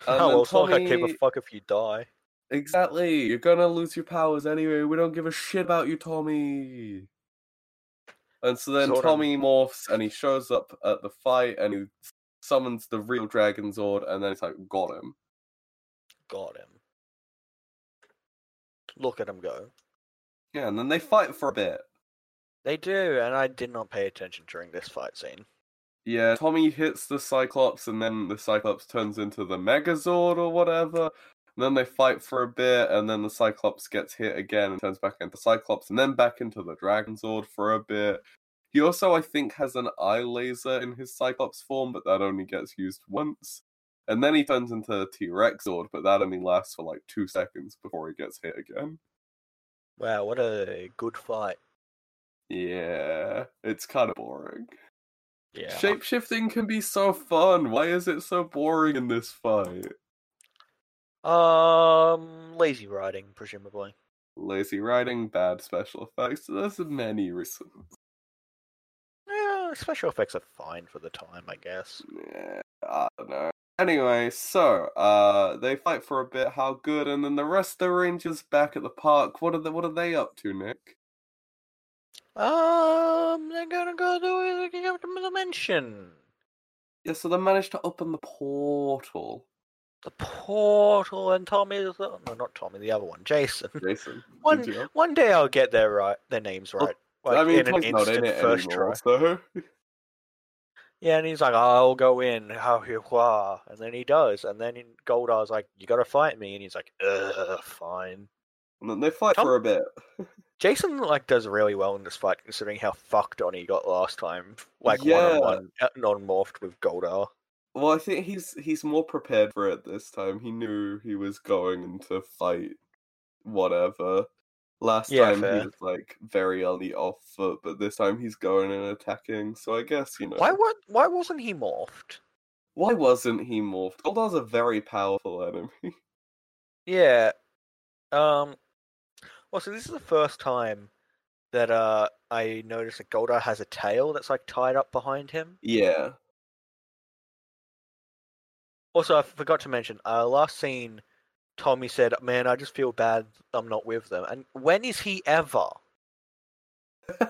And oh, well, it's not like I give a fuck if you die. Exactly. You're gonna lose your powers anyway. We don't give a shit about you, Tommy. And so then Zordon. Tommy morphs and he shows up at the fight and he summons the real Dragon Zord and then it's like, got him. Got him. Look at him go. Yeah, and then they fight for a bit. They do, and I did not pay attention during this fight scene. Yeah, Tommy hits the Cyclops and then the Cyclops turns into the Megazord or whatever. And then they fight for a bit and then the Cyclops gets hit again and turns back into Cyclops and then back into the Dragon Zord for a bit. He also, I think, has an eye laser in his Cyclops form, but that only gets used once. And then he turns into T Rex Zord, but that only lasts for like two seconds before he gets hit again. Wow, what a good fight. Yeah, it's kind of boring. Yeah. Shapeshifting can be so fun. Why is it so boring in this fight? Um, lazy writing, presumably. Lazy writing, bad special effects. There's many reasons. Yeah, special effects are fine for the time, I guess. Yeah, I don't know. Anyway, so uh, they fight for a bit. How good? And then the rest of the Rangers back at the park. What are they? What are they up to, Nick? Um, they're gonna go to the dimension. Yeah, so they managed to open the portal. The portal and Tommy. No, not Tommy. The other one, Jason. Jason, One, one day I'll get their right, their names right. Like I mean, in an in it first anymore, try. so Yeah, and he's like, "I'll go in." How you wah," and then he does, and then Goldar's like, "You gotta fight me," and he's like, "Ugh, fine." and then they fight Tom- for a bit. Jason like does really well in this fight, considering how fucked on he got last time. Like one on one, uh, non morphed with Goldar. Well, I think he's he's more prepared for it this time. He knew he was going to fight whatever. Last Yeah, time fair. he was like very on the off foot, but this time he's going and attacking. So I guess you know Why what? Why wasn't he morphed? why wasn't he morphed? Goldar's a very powerful enemy. Yeah. Um. Well, so this is the first time that uh I noticed that Goldar has a tail that's like tied up behind him. yeah, Also, I forgot to mention, uh, last scene, Tommy said, "Man, I just feel bad. I'm not with them." And when is he ever?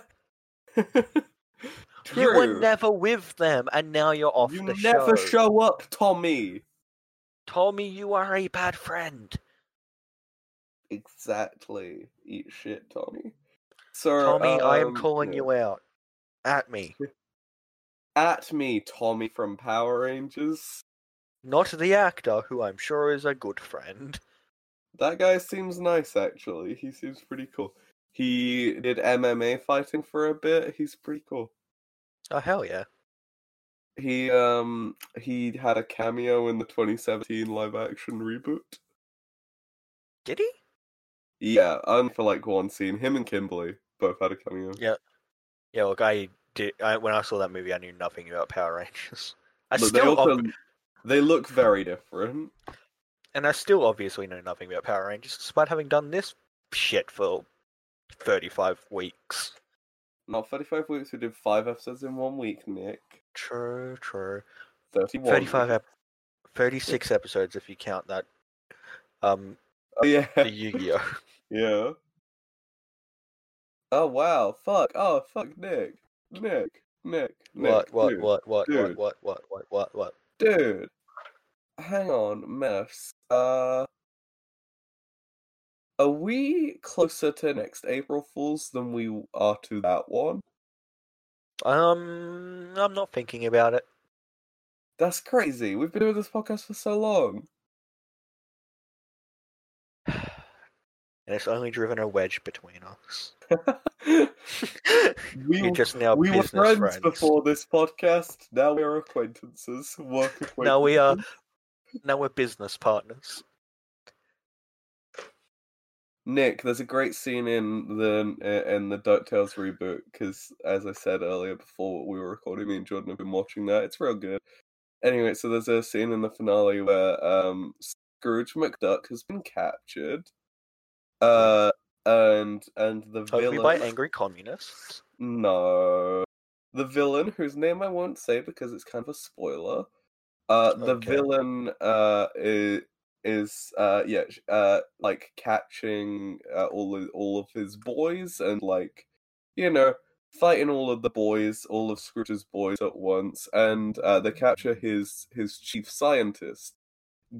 You were never with them, and now you're off You the never show. show up, Tommy. Tommy, you are a bad friend. Exactly. Eat shit, Tommy. So Tommy, I am um, calling you out. At me. at me, Tommy from Power Rangers. Not the actor, who I'm sure is a good friend. That guy seems nice, actually. He seems pretty cool. He did MMA fighting for a bit. He's pretty cool. Oh, hell yeah. He um he had a cameo in the 2017 live action reboot. Did he? Yeah, and for like one scene, him and Kimberly both had a cameo. Yeah. Yeah, look, I did. I, when I saw that movie, I knew nothing about Power Rangers. I But still, also they look very different. and I still obviously know nothing about Power Rangers, despite having done this shit for 35 weeks. Not 35 weeks. We did five episodes in one week, Nick. True, true. 31. 35 ep- 36 episodes if you count that. Um, Oh yeah. the Yu-Gi-Oh. Yeah. Oh wow! Fuck! Oh fuck! Nick, Nick, Nick, Nick. what, what, dude, what, what, what, dude. what, what, what, what, what? Dude, hang on, mess. Uh, are we closer to next April Fools than we are to that one? Um, I'm not thinking about it. That's crazy. We've been doing this podcast for so long. And it's only driven a wedge between us. we We're just now we were friends, friends. before this podcast. Now we're acquaintances. Work acquaintances. Now we are now we're business partners. Nick, there's a great scene in the in the Ducktales reboot because, as I said earlier before we were recording, me and Jordan have been watching that. It's real good. Anyway, so there's a scene in the finale where um, Scrooge McDuck has been captured, uh, and and the villain by angry communists. no, the villain whose name I won't say because it's kind of a spoiler. Uh, the Okay. villain uh is, is uh yeah uh like catching uh, all of, all of his boys and like you know fighting all of the boys, all of Scrooge's boys at once, and uh, they capture his his chief scientist,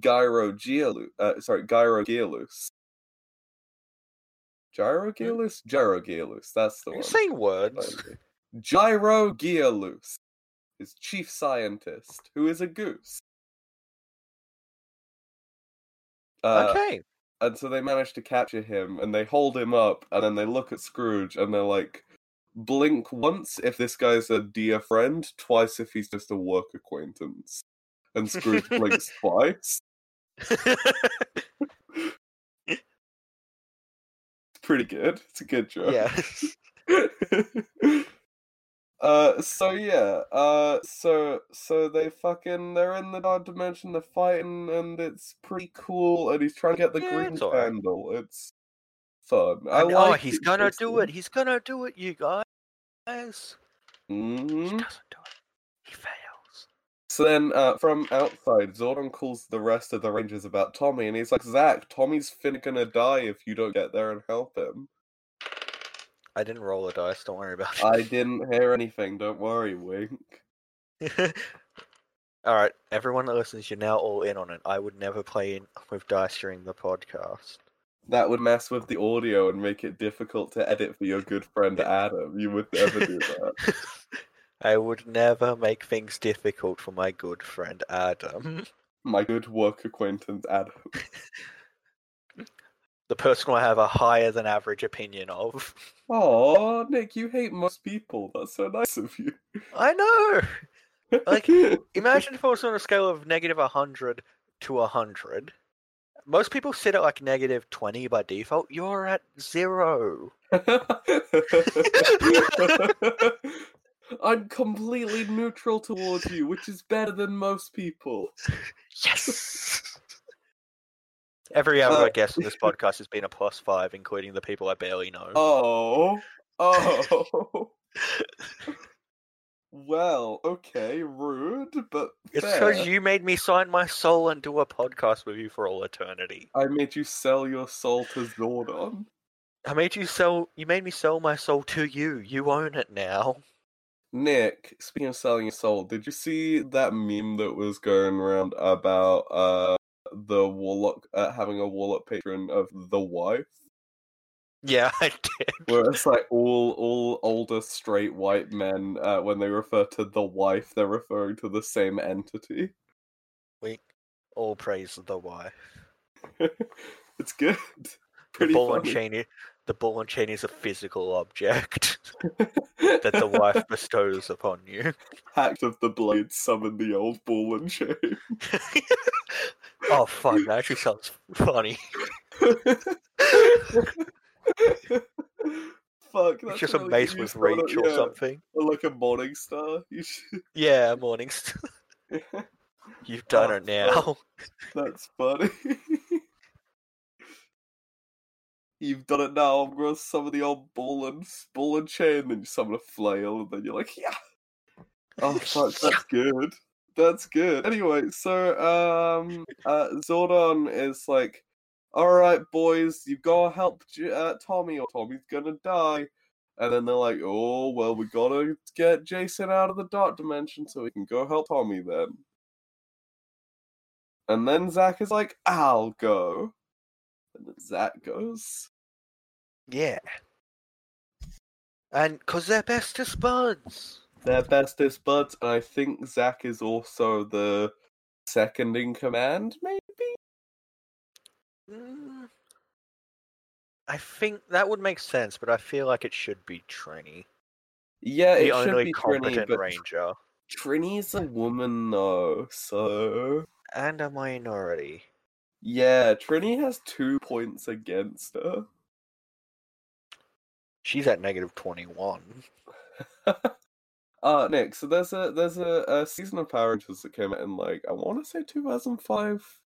Gyro Gearloose. Uh, sorry, Gyro Gearloose. Gyro Gearloose? Gyro Gearloose. That's the Are one. you saying words? Finally. Gyro Gearloose, his chief scientist, who is a goose. Uh, okay. and so they manage to capture him and they hold him up and then they look at Scrooge and they're like blink once if this guy's a dear friend, twice if he's just a work acquaintance. And Scrooge blinks twice. pretty good. It's a good joke. yeah. uh so yeah uh so so they fucking they're in the dark dimension they're fighting and it's pretty cool and he's trying to get the Yeah, green it's alright. candle it's fun I And, oh, he's it, gonna do it. He's gonna do it, you guys. He Mhm. doesn't do it. So then uh from outside Zordon calls the rest of the rangers about Tommy and he's like Zack Tommy's finna gonna die if you don't get there and help him I didn't roll a dice. Don't worry about it. I didn't hear anything don't worry wink all right, everyone that listens, you're now all in on it. I would never play in with dice during the podcast. that would mess with the audio and make it difficult to edit for your good friend Adam you would never do that I would never make things difficult for my good friend Adam. Mm-hmm. my good work acquaintance Adam. The person I have a higher than average opinion of. Oh, Nick, you hate most people. That's so nice of you. I know! Like, Imagine if I was on a scale of negative 100 to 100. Most people sit at like negative 20 by default. You're at zero. I'm completely neutral towards you, which is better than most people. Yes! Every other Uh, guest on this podcast has been a plus five, including the people I barely know. Oh, oh. well, okay, rude, but it's fair. because you made me sign my soul and do a podcast with you for all eternity. I made you sell your soul to Zordon. I made you sell. You made me sell my soul to you. You own it now. Nick, speaking of selling your soul, did you see that meme that was going around about uh the warlock uh, having a warlock patron of the wife? Yeah, I did. Where it's like all all older straight white men, uh, when they refer to the wife, they're referring to the same entity. We all praise the wife. it's good. The Pretty ball and chain. The ball and chain is a physical object that the wife bestows upon you. Pact of the blade summoned the old ball and chain. oh fuck! That actually sounds funny. Fuck, It's that's just a really mace with reach or yeah, something. or like a morning star. Should... Yeah, morning. star. You've ah, done Oh, it now. That's funny. You've done it now. I'm gonna summon the old ball and ball and chain, and then you summon a flail, and then you're like, yeah. Oh fuck, that's good. That's good. Anyway, so um, uh, Zordon is like, all right, boys, you've gotta help J- uh, Tommy, or Tommy's gonna die. And then they're like, oh well, we gotta get Jason out of the dark dimension so we can go help Tommy then. And then Zack is like, I'll go. Zack goes. Yeah. And because they're bestest buds. they're bestest buds, and I think Zack is also the second in command, maybe. Mm, I think that would make sense, but I feel like it should be Trini, Yeah, the it should only be Trini, competent but ranger, Trini's a woman though, so and a minority. Yeah, Trini has two points against her. She's at negative twenty-one. uh Nick, so there's a there's a, a season of Power Rangers that came out in like I want to say 2005,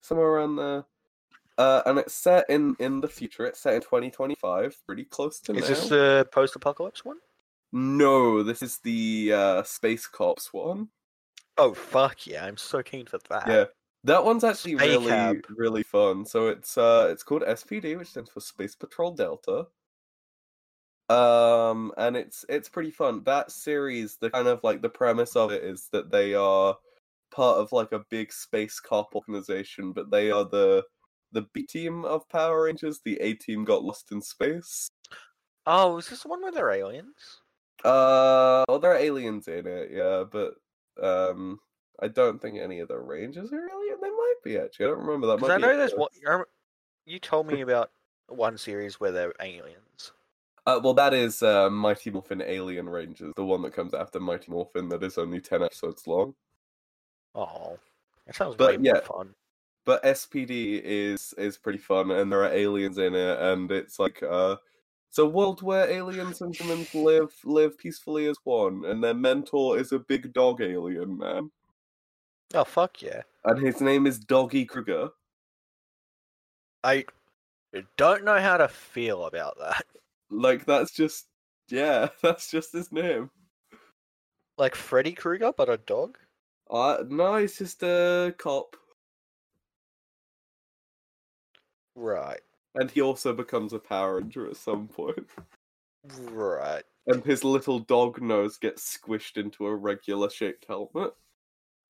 somewhere around there. Uh, and it's set in in the future. It's set in 2025, pretty close to Is now. this the post-apocalypse one? No, this is the uh, Space Cops one. Oh fuck yeah! I'm so keen for that. Yeah, that one's actually really really fun. So it's uh it's called SPD, which stands for Space Patrol Delta. Um, and it's it's pretty fun. That series, the kind of like the premise of it is that they are part of like a big space cop organization, but they are the the B team of Power Rangers. The A team got lost in space. Oh, is this the one where they're aliens? Uh, well, there are aliens in it, yeah, but um, I don't think any of the Rangers are alien. They might be actually. I don't remember that. Because might I know there's one. You told me about one series where they're aliens. Uh, well, that is uh, Mighty Morphin Alien Rangers, the one that comes after Mighty Morphin, that is only ten episodes long. Oh, that sounds But way yeah. fun. But SPD is is pretty fun, and there are aliens in it, and it's like uh, it's a world where aliens and humans live live peacefully as one, and their mentor is a big dog alien man, Oh fuck yeah! and his name is Doggie Cruger. I don't know how to feel about that. Like that's just yeah, that's just his name. Like Freddy Krueger, but a dog. Uh, no, he's just a cop, Right, and he also becomes a Power Ranger at some point. right. And his little dog nose gets squished into a regular shaped helmet.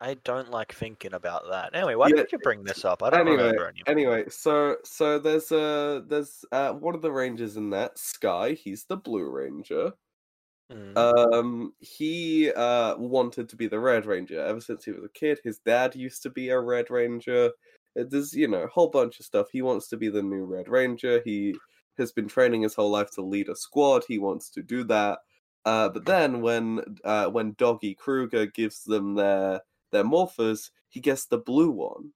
I don't like thinking about that. Anyway, why Yeah, did you bring this up? I don't anyway, remember anymore. anyway, so so there's uh there's uh one of the rangers in that Sky. He's the Blue Ranger. Hmm. Um, he uh wanted to be the Red Ranger ever since he was a kid. His dad used to be a Red Ranger. Uh, There's you know a whole bunch of stuff. He wants to be the new Red Ranger. He has been training his whole life to lead a squad. He wants to do that. Uh, but then when uh when Doggie Cruger gives them their their morphers, he gets the blue one.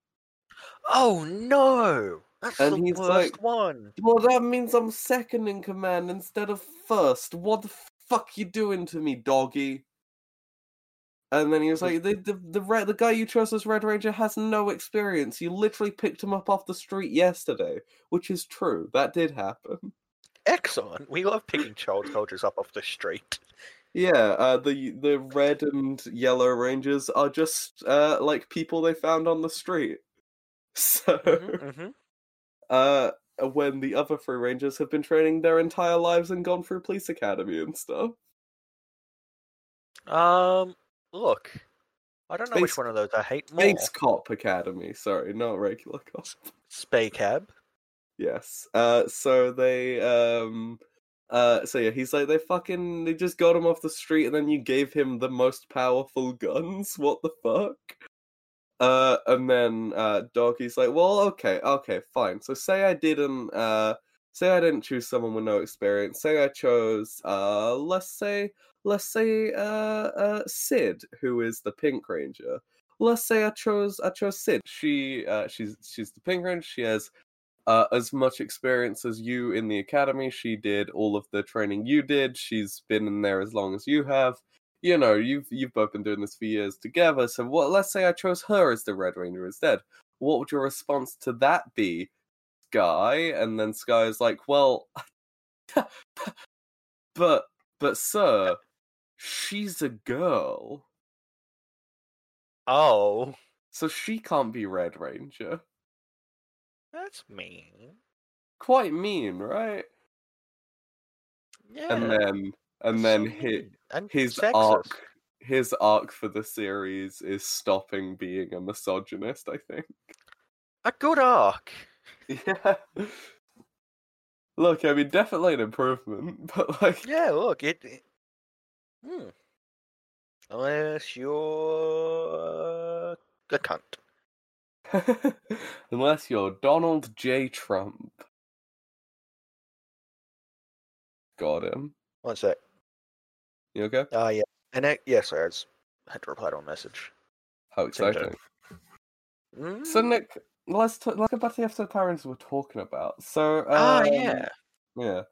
oh no, that's And the he's worst like- one. Well, that means I'm second in command instead of first. What the fuck you doing to me, doggy? And then he was like, the the the, red, the guy you chose as Red Ranger has no experience. You literally picked him up off the street yesterday, which is true. That did happen. Excellent. We love picking child soldiers up off the street. Yeah, uh, the the red and yellow Rangers are just uh, like people they found on the street. So, hmm uh, when the other three Rangers have been training their entire lives and gone through police academy and stuff. Um, look, I don't know which one of those I hate more. Space Cop Academy, sorry, not regular cop. Spay Cab. Yes. Uh so they um uh so yeah, he's like they fucking they just got him off the street and then you gave him the most powerful guns. What the fuck? Uh and then uh Doggie's like, "Well, okay, okay, fine. So say I didn't uh say I didn't choose someone with no experience. Say I chose uh let's say let's say uh uh Syd, who is the Pink Ranger. Let's say I chose I chose Syd. She uh she's she's the Pink Ranger. She has uh, as much experience as you in the academy. She did all of the training you did. She's been in there as long as you have. You know, you've you've both been doing this for years together. So what? Let's say I chose her as the Red Ranger instead. What would your response to that be, Sky? And then Sky is like, "Well, but but sir, she's a girl, Oh, so she can't be Red Ranger." That's mean. Quite mean, right? Yeah. And then and that's then so mean. and his sexist. arc his arc for the series is stopping being a misogynist i think A good arc. yeah look i mean definitely an improvement but like Yeah, look, it. it- Hmm. Unless you're a cunt. Unless you're Donald J. Trump. Got him. One sec. You okay? Ah, yeah. And it, yeah, sorry, I just had to reply to a message. How exciting. Mm. So, Nick, let's, t- let's go back to the episode parents were talking about. So, ah, um, yeah. Yeah.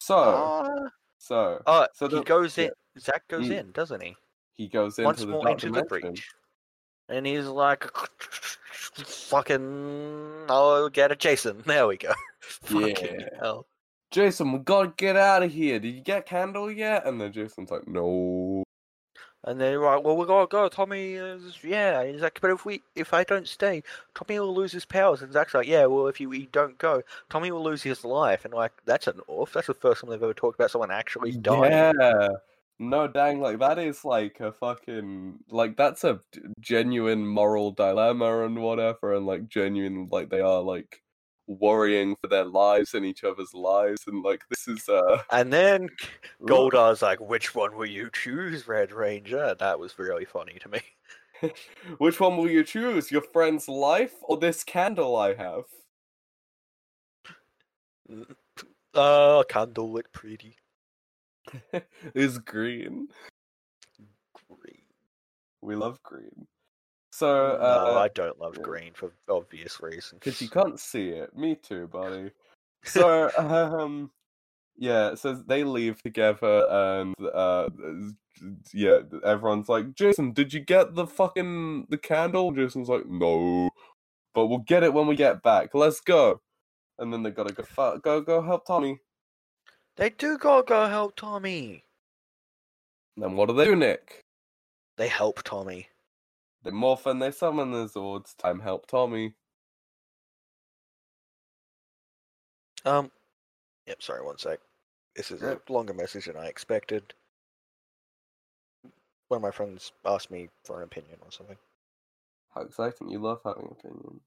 So, Ah. so, Oh, so he the- goes yeah. in. Zack goes Mm. in, doesn't he? he goes into Once the more into the breach, and he's like, "Fucking, I'll get a Jason." There we go. Fucking Yeah. hell. Jason, we gotta get out of here. Did you get Candle yet? And then Jason's like, no. And then they're like, "Well, we gotta go." Tommy is, yeah. And he's like, "But if we, if I don't stay, Tommy will lose his powers." And Zack's like, "Yeah, well, if you, you don't go, Tommy will lose his life." And like, that's an off. That's the first time they've ever talked about someone actually dying. Yeah. No, dang, like that is like a fucking like that's a genuine moral dilemma and whatever, and like genuine like they are like worrying for their lives and each other's lives, and like this is uh And then Goldar's like, "Which one will you choose, Red Ranger?" That was really funny to me. Which one will you choose? Your friend's life or this candle I have? Oh, candle lit pretty. is green. Green. We love green. So no, uh I don't love yeah. green for obvious reasons. because you can't see it. Me too, buddy. So um yeah, so they leave together and uh yeah, everyone's like, Jason, did you get the fucking the candle? Jason's like, no, but we'll get it when we get back. Let's go. And then they gotta go go go help Tommy. They do gotta go help Tommy. Then what do they do, Nick? They help Tommy. They morph and they summon the Zords. Time help Tommy. Um, yep. Sorry, one sec. This is a longer message than I expected. One of my friends asked me for an opinion or something. How exciting! You love having opinions.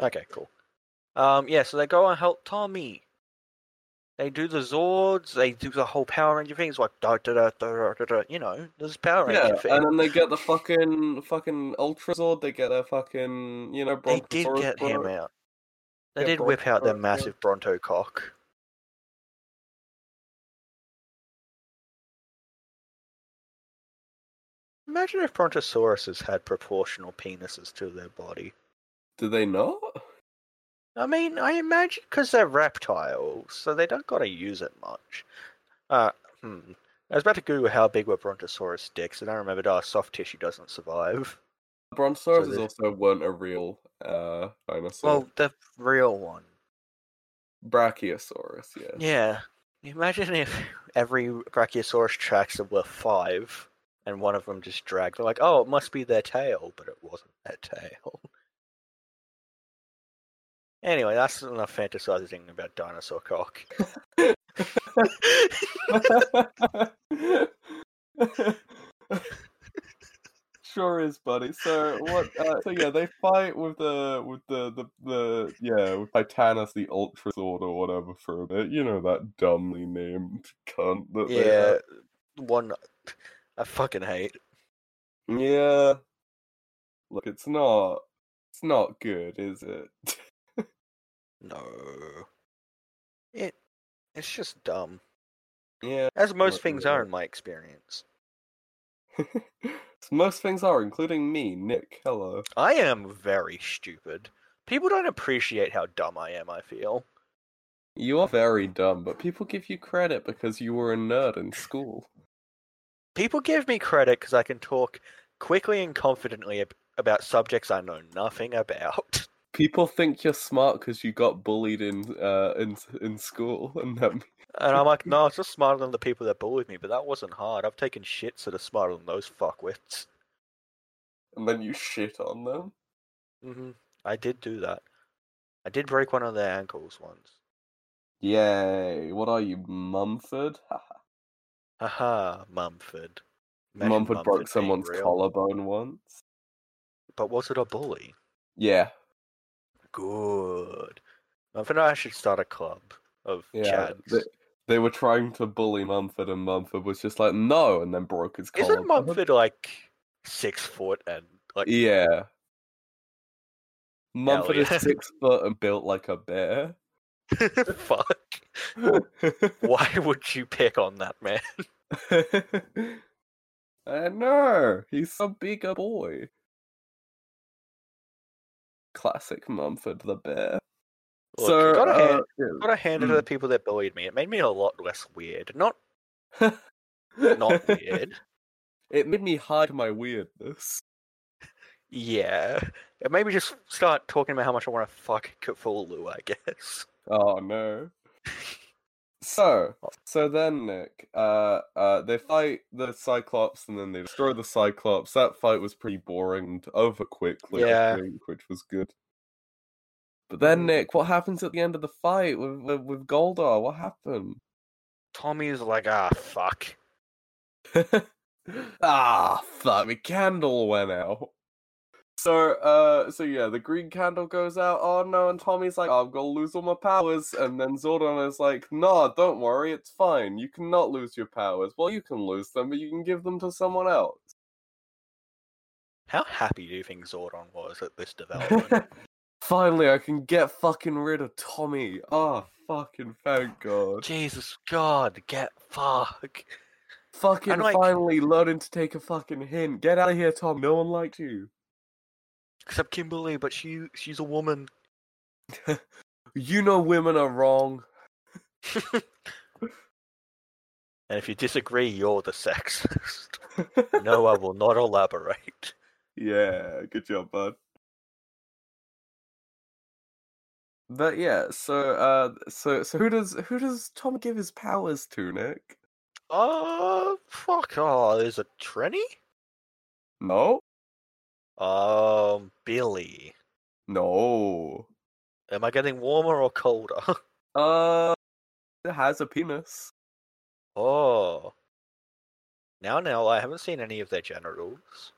Okay, cool. Um, yeah, so they go and help Tommy. They do the Zords. They do the whole Power Ranger thing. It's like da da da da da da. You know, there's Power Ranger Yeah, thing. and then they get the fucking fucking Ultra Zord. They get a fucking you know. They did Brontosaurus get him out. They Yeah, did whip out their Brontosaurus, yeah. massive Bronto cock. Imagine if Brontosauruses had proportional penises to their body. Do they not? I mean, I imagine because they're reptiles, so they don't gotta use it much. Uh, hmm. I was about to Google how big were Brontosaurus dicks, and I remembered, oh, soft tissue doesn't survive. Brontosaurus the- also weren't a real uh dinosaur. Well, the real one. Brachiosaurus, yes. Yeah. Imagine if every Brachiosaurus tracks were five, and one of them just dragged. They're like, oh, it must be their tail, but it wasn't their tail. Anyway, that's enough fantasizing about dinosaur cock. sure is, buddy. So what? Uh, so yeah, they fight with the with the the, the yeah with Titanus the Ultra Zord or whatever for a bit. You know that dumbly named cunt that yeah, one I fucking hate. Yeah. Look, it's not. It's not good, is it? No, it it's just dumb, yeah. as most things are in my experience. Most things are, including me, Nick. Hello. I am very stupid. People don't appreciate how dumb I am. I feel. You are very dumb, but people give you credit because you were a nerd in school. People give me credit because I can talk quickly and confidently ab- about subjects I know nothing about. People think you're smart because you got bullied in uh in in school, and And I'm like, no, I was just smarter than the people that bullied me, but that wasn't hard. I've taken shits that are smarter than those fuckwits. and then you shit on them. hmm I did do that. I did break one of their ankles once. Yay! What are you, Mumford? Haha, Haha, Mumford. Imagine Mumford broke someone's real. collarbone once. but was it a bully? Yeah, Good. I think I should start a club of yeah. Chads. They, they were trying to bully Mumford, and Mumford was just like, "No," and then broke his collar. Isn't Mumford like six foot and like Yeah. Mumford yeah. is six foot and built like a bear. fuck? Why would you pick on that man? I know. He's a bigger boy. Classic Mumford the bear. Look, so, gotta uh, hand, yeah. gotta hand it to mm. the people that bullied me. It made me a lot less weird. Not not weird. It made me hide my weirdness. Yeah. It made me just start talking about how much I want to fuck Cthulhu, I guess. Oh no. So, so then Nick, uh, uh, they fight the Cyclops and then they destroy the Cyclops. That fight was pretty boring and over quickly, I Yeah. think, which was good. But then Nick, what happens at the end of the fight with with, with Goldar? What happened? Tommy's like, ah, fuck. ah, fuck! My candle went out. So, uh, so yeah, the green candle goes out. Oh no! And Tommy's like, "I'm gonna lose all my powers." And then Zordon is like, "No, don't worry, it's fine. You cannot lose your powers. Well, you can lose them, but you can give them to someone else." How happy do you think Zordon was at this development? Finally, I can get fucking rid of Tommy. Oh, fucking thank God. Jesus God, get fuck. Fucking like- finally learning to take a fucking hint. Get out of here, Tom. No one liked you. Except Kimberly, but she she's a woman. You know women are wrong. And if you disagree, you're the sexist. no, I will not elaborate. Yeah, good job, bud. But yeah, so uh so so who does who does Tom give his powers to, Nick? Uh, fuck. Oh, there's a Trini. No? Um, Billy. No. Am I getting warmer or colder? Uh it has a penis. oh. Now, now, I haven't seen any of their genitals.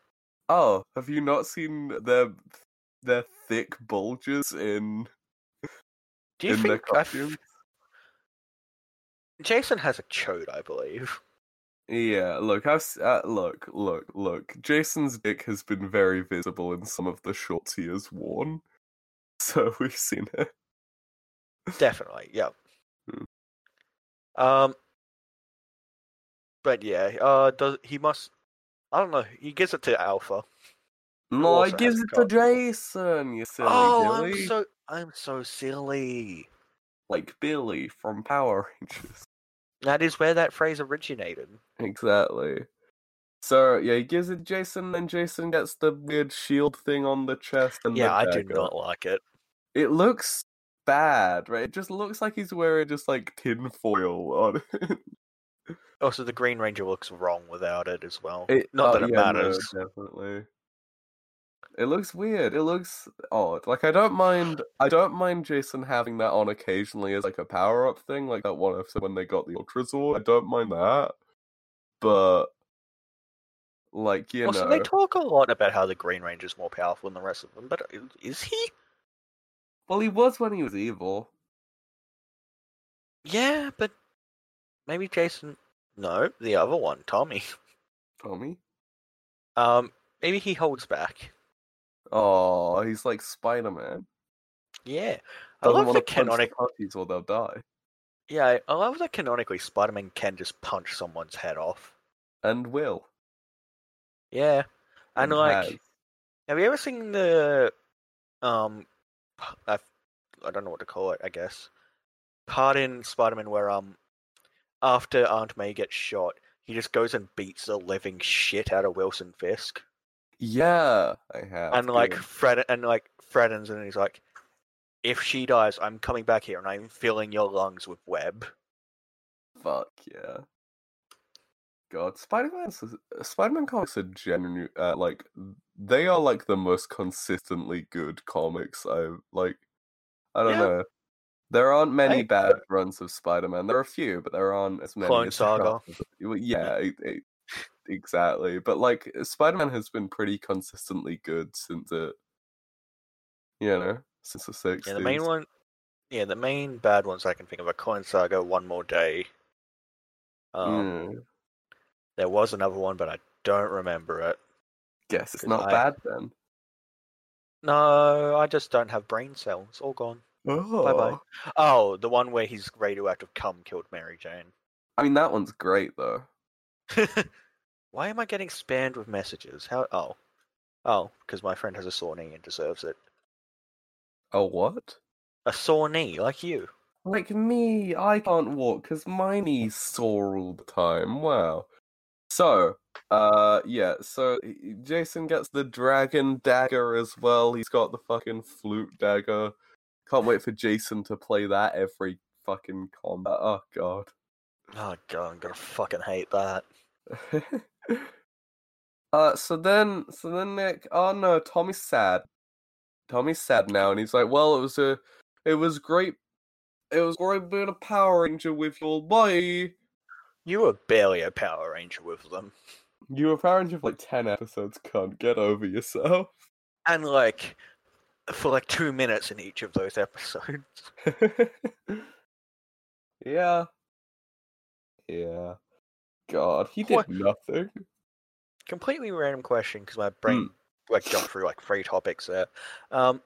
Oh, have you not seen their their thick bulges in Do you in their think f- costumes? Jason has a chode, I believe. Yeah, look, I've uh, look, look, look. Jason's dick has been very visible in some of the shorts he has worn, so we've seen it. Definitely, yeah. Hmm. Um, but yeah, uh, does he must? I don't know. He gives it to Alpha. No, I gives it to Jason. You silly oh, Billy, I'm so I'm so silly. like Billy from Power Rangers. That is where that phrase originated. Exactly. So yeah, he gives it Jason, and Jason gets the weird shield thing on the chest. And Yeah, I do not like it. It looks bad, right? It just looks like he's wearing just like tin foil on it. Also, the Green Ranger looks wrong without it as well. It- Not oh, that it yeah, no, matters. definitely. It looks weird. It looks odd. Like I don't mind. I don't mind Jason having that on occasionally as like a power up thing, like that one episode when they got the Ultra Sword. I don't mind that, but like you also, know, they talk a lot about how the Green Ranger is more powerful than the rest of them, but is he? well, he was when he was evil. Yeah, but maybe Jason. No, the other one, Tommy. Tommy. Um, maybe he holds back. Oh, he's like Spider Man. Yeah, I Doesn't love want the to punch canonic. puppies or they'll die. Yeah, I- I love that canonically Spider-Man can just punch someone's head off. And will. Yeah, and like, has. have you ever seen the, um, I, I don't know what to call it. I guess part in Spider-Man where um, after Aunt May gets shot, he just goes and beats the living shit out of Wilson Fisk, Yeah, I have. and like yeah. Fred and like threatens, and he's like, "If she dies, I'm coming back here, and I'm filling your lungs with web." Fuck yeah. God, Spider Man, Spider Man comics are genuinely uh, like they are like the most consistently good comics I've like. I don't Yeah. know. There aren't many I- bad runs of Spider Man. There are a few, but there aren't as many. Clone as Saga. Yeah, it, it, exactly. But like Spider-Man has been pretty consistently good since it, you know, since the sixties. Yeah, the main one. Yeah, the main bad ones I can think of are Clone Saga, One More Day. Um, Mm, There was another one, but I don't remember it. guess it's not I- bad then. No, I just don't have brain cells. All gone. Oh, Bye-bye. Oh, the one where his radioactive cum killed Mary Jane. I mean, that one's great though. Why am I getting spammed with messages? How? Oh, oh, because my friend has a sore knee and deserves it. A what? A sore knee, like you. Like me, I can't walk because my knee's sore all the time. Wow. So, uh, yeah. So Jason gets the dragon dagger as well. He's got the fucking flute dagger. Can't wait for Jason to play that every fucking combat. Oh god. Oh god, I'm gonna fucking hate that. uh, so then, so then Nick. Oh no, Tommy's sad. Tommy's sad now, and he's like, "Well, it was a, it was great. It was great being a Power Ranger with your Bye." You were barely a Power Ranger with them, You were a Power Ranger for like ten episodes. Can't get over yourself. and like for like two minutes in each of those episodes. yeah. Yeah. God, he did What- nothing. Completely random question because my brain like jumped through like three topics there. Um,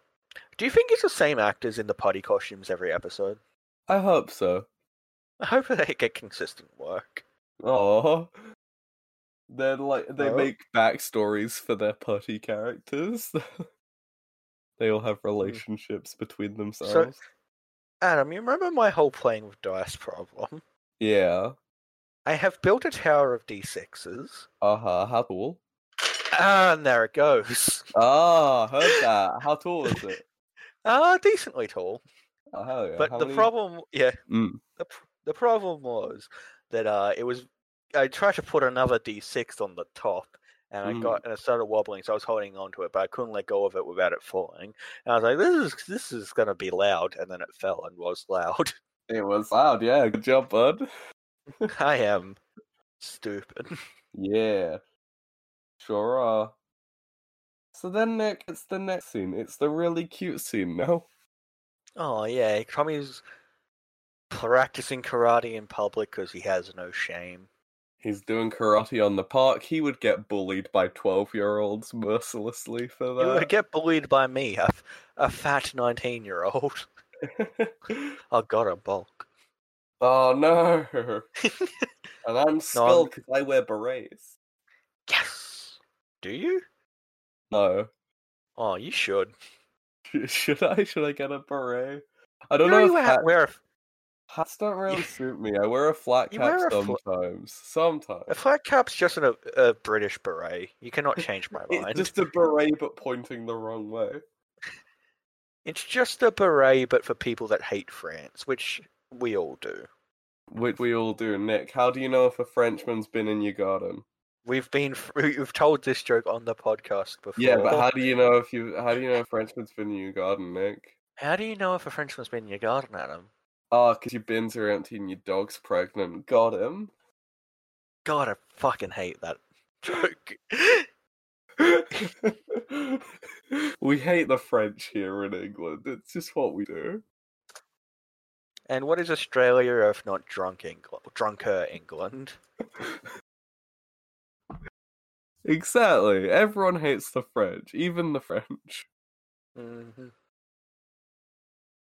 do you think it's the same actors in the putty costumes every episode? I hope so. I hope they get consistent work. Oh. they're like they Oh. make backstories for their putty characters. they all have relationships between themselves. Adam, you remember my whole playing with dice problem? yeah. I have built a tower of d6s, Uh huh. How tall? and there it goes. Ah, heard that. How tall is it? Ah, decently tall. Oh, hell yeah. but How the many- problem, yeah, Mm. the the problem was that uh, it was. I tried to put another d6 on the top, and I Mm. got and it started wobbling, so I was holding onto it, but I couldn't let go of it without it falling. And I was like, "This is this is gonna be loud," and then it fell and was loud. It was loud. Yeah. Good job, bud. I am stupid. Yeah. Sure are. So then, Nick, it's the next scene. It's the really cute scene now. Oh yeah, Tommy's practicing karate in public because he has no shame. He's doing karate on the park. He would get bullied by 12 year olds mercilessly for that. You would get bullied by me, a, f- a fat nineteen-year-old. Oh god, a bulk. Oh no. and I'm I'm- because I wear berets. Yes. Do you? No. Oh, you should. Should I? Should I get a beret? I don't know if wear, hat- wear a, hats don't really suit me. I wear a flat cap a fl- sometimes. Sometimes. a flat cap's just an, a, British beret. You cannot change my mind. It's mind. just a beret but pointing the wrong way. It's just a beret, but for people that hate France, which we all do. Which we all do. Nick, how do you know if a Frenchman's been in your garden? We've been we've told this joke on the podcast before. Yeah, but how do you know if you how do you know a Frenchman's been in your garden, Nick? How do you know if a Frenchman's been in your garden, Adam? Ah, because your bins are empty and your dog's pregnant. Got him. God, I fucking hate that joke. we hate the French here in England. It's just what we do. And what is Australia if not drunk England? Drunker England. Exactly. Everyone hates the French, even the French. hmm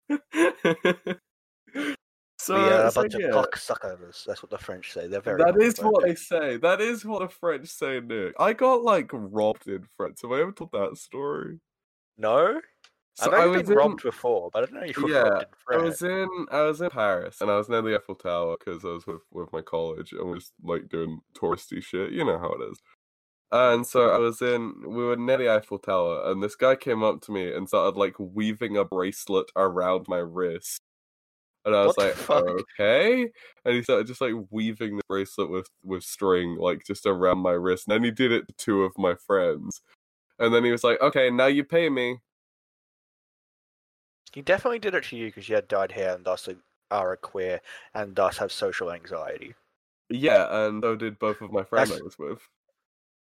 so, we are a so bunch yeah, of cocksuckers. That's what the French say. They're very. that is what they say. That is what the French say, Nick. I got like robbed in France. Have I ever told that story? No, So I know I you've was been in, robbed before, but I don't know if you Yeah, robbed I was in I was in Paris and I was near the Eiffel Tower because I was with with my college and we was like doing touristy shit. You know how it is. And so I was in we were near the Eiffel Tower and this guy came up to me and started like weaving a bracelet around my wrist. And I was What like, okay. And he started just like weaving the bracelet with with string like just around my wrist. And then he did it to two of my friends. And then he was like, okay, now you pay me. He definitely did it to you because you had dyed hair and thus are a queer and thus have social anxiety. Yeah, and so did both of my friends That's- I was with.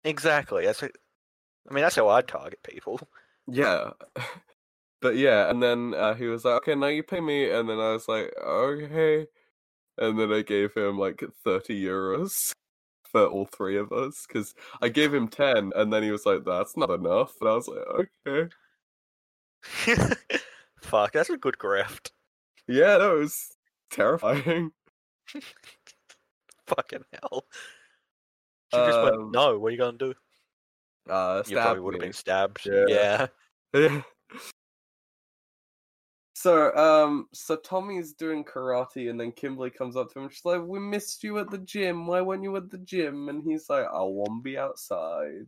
Exactly. That's. it. I mean, that's how I'd target people. Yeah. But yeah, and then uh, he was like, okay, now you pay me. And then I was like, okay. And then I gave him like 30 euros for all three of us because I gave him 10. And then he was like, that's not enough. And I was like, okay. Fuck, that's a good grift. Yeah, that was terrifying. Fucking hell. She just went, Um, no, what are you going to do? Uh, You probably would have me. been stabbed. Yeah. yeah. Yeah. So, um, so Tommy's doing karate, and then Kimberly comes up to him. She's like, "We missed you at the gym. Why weren't you at the gym?" And he's like, "I won't be outside."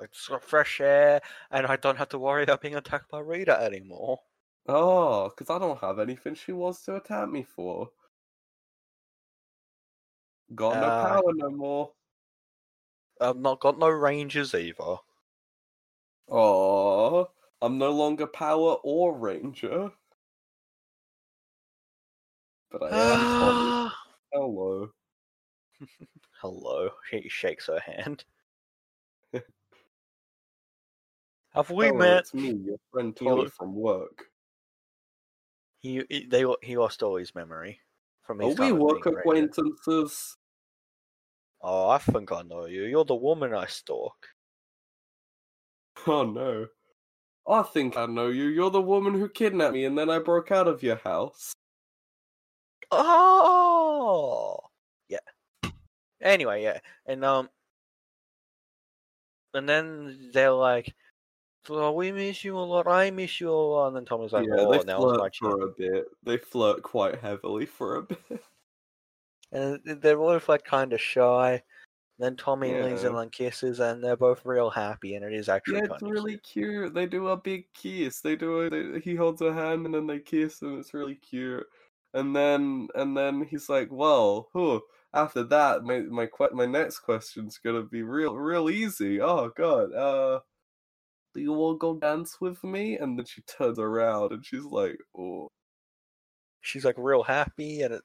It's got fresh air, and I don't have to worry about being attacked by Rita anymore. Oh, because I don't have anything she wants to attack me for. Got no Ah. power no more. I've not got no rangers either. Oh, I'm no longer power or ranger. But I am Hello. Hello. She shakes her hand. Have we Hello, met? It's me, your friend Tommy look- from work. He, he they he lost all his memory from Are we work being a ranger. acquaintances? Oh, I think I know you. You're the woman I stalk. Oh no. I think I know you. You're the woman who kidnapped me and then I broke out of your house. Oh, yeah. Anyway, yeah, and um, and then they're like, "So we miss you a lot. I miss you a lot." And then Tommy's like, yeah, "Oh, they now's my flirt for chance." a bit. They flirt quite heavily for a bit. And they're both like kind of shy. Then Tommy leans in and kisses, and they're both real happy, and it is actually yeah, it's really cute. They do a big kiss. They do a. They, he holds her hand and then they kiss, and it's really cute. And then and then he's like, "Well, huh, after that, my my my next question's gonna be real real easy. Oh God, uh, you to go dance with me?" And then she turns around and she's like, "Oh, She's like real happy, and it...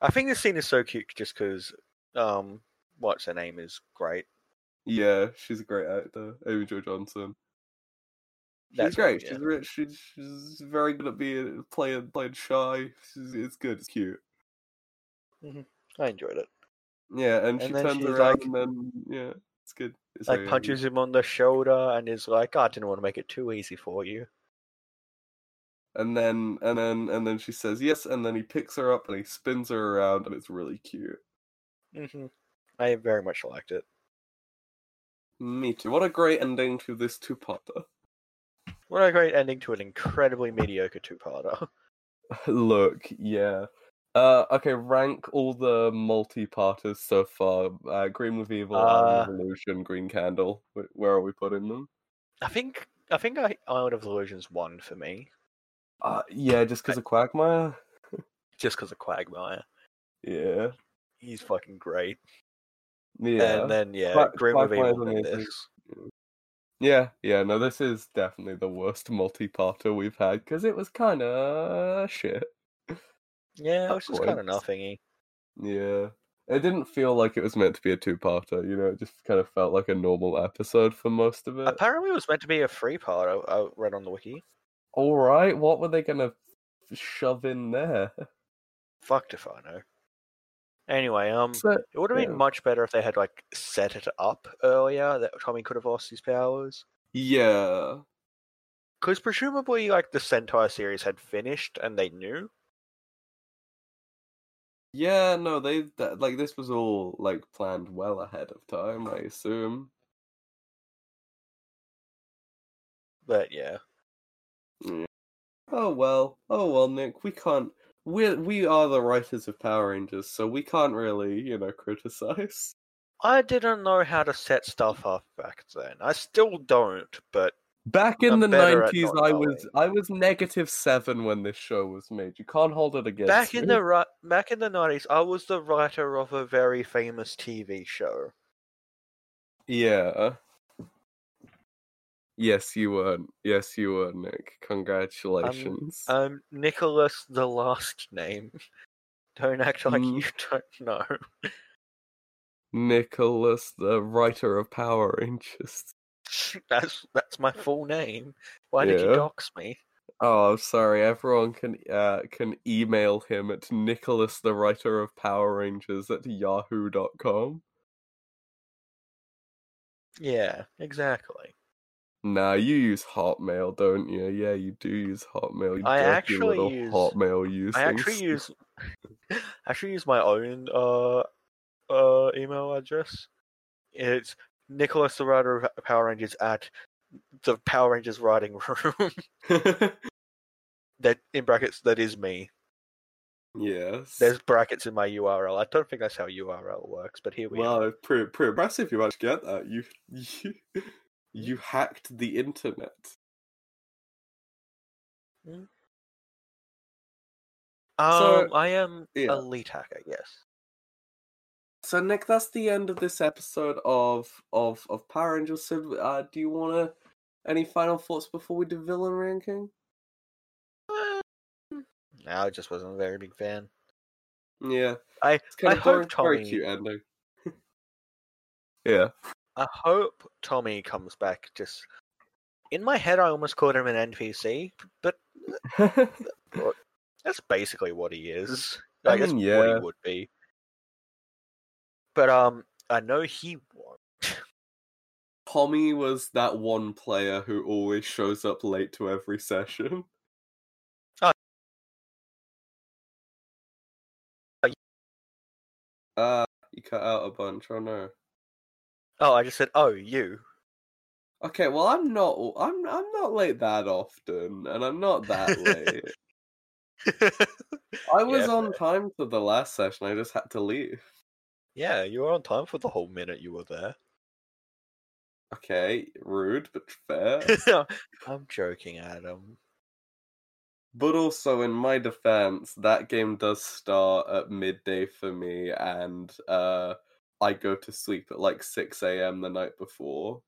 I think this scene is so cute just because um, what's her name is great. yeah, she's a great actor, Amy Jo Johnson. She's That's great. yeah. She's rich. She's, she's very good at being playing playing shy. She's, it's good. It's cute." I enjoyed it. Yeah, and, And she turns around like- and then yeah, it's good. It's like punches him on the shoulder and is like, "Oh, I didn't want to make it too easy for you. And then and then and then she says yes, and then he picks her up and he spins her around, and it's really cute. hmm I very much liked it. Me too. What a great ending to this two-parter. What a great ending to an incredibly mediocre two-parter. Look, yeah. Uh, okay, rank all the multi-parters so far. Uh, Green with Evil, Island Uh, Revolution, Green Candle. Where are we putting them? I think I think I, Island of Illusions one for me Uh, yeah, just because of Quagmire. just because of Quagmire. Yeah, He's fucking great. yeah. And then yeah, Quag- Green with Evil this. Yeah, yeah, no, this is definitely the worst multi-parter we've had because it was kind of shit. Yeah, it was just kind of nothingy. Yeah, it didn't feel like it was meant to be a two-parter. You know, it just kind of felt like a normal episode for most of it. Apparently, it was meant to be a free part. I, I read on the wiki. All right, what were they gonna shove in there? Fucked if I know. Anyway, um, So, it would have been yeah. much better if they had like set it up earlier that Tommy could have lost his powers. yeah, Because presumably, like the Sentai series had finished and they knew. Yeah, no, they that, like this was all like planned well ahead of time. I assume. But yeah, Yeah. Oh well, oh well, Nick. We can't. We we are the writers of Power Rangers, so we can't really, you know, criticize. I didn't know how to set stuff up back then. I still don't, but Back in I'm the nineties, I was. I was negative seven when this show was made. You can't hold it against back in the back in the nineties, I was the writer of a very famous TV show. yeah. Yes, you were. Yes, you were, Nick. Congratulations. I'm Nicholas, the last name. Don't act like Mm. you don't know. Nicholas, the writer of Power Rangers. That's that's my full name. Why did you Yeah. dox me? Oh, I'm sorry. Everyone can uh, can email him at Nicholas, the writer of Power Rangers, at yahoo.com. Yeah, exactly. Nah, you use Hotmail, don't you? Yeah, you do use Hotmail. You I dirty actually little use- Hotmail using. I actually use I actually use my own uh uh email address. It's Nicholas the writer of Power Rangers at the Power Rangers writing room. that in brackets that is me. yes. There's brackets in my URL. I don't think that's how URL works, but here we go. Well, are. it's pretty, pretty impressive you managed to get that. You, you, you hacked the internet. Um, so- I am yeah. elite hacker. Yes. So, Nick, that's the end of this episode of of of Power Rangers. So, uh, do you want to any final thoughts before we do villain ranking? No, I just wasn't a very big fan. Yeah, I I hope boring. Very Tommy- cute ending. yeah. I hope Tommy comes back. Just in my head, I almost called him an NPC, but that's basically what he is. I Like, that's mean, what yeah. he would be. But um, I know he won't. Tommy was that one player who always shows up late to every session. Oh. Uh, you cut out a bunch. Oh no. Oh, I just said, oh, you. Okay, well, I'm not. I'm. I'm not late that often, and I'm not that late. I was Yeah, on time to the last session. I just had to leave. Yeah, you were on time for the whole minute you were there. Okay, rude but fair. I'm joking, Adam. but also, in my defense, that game does start at midday for me, and uh, I go to sleep at like six a.m. the night before.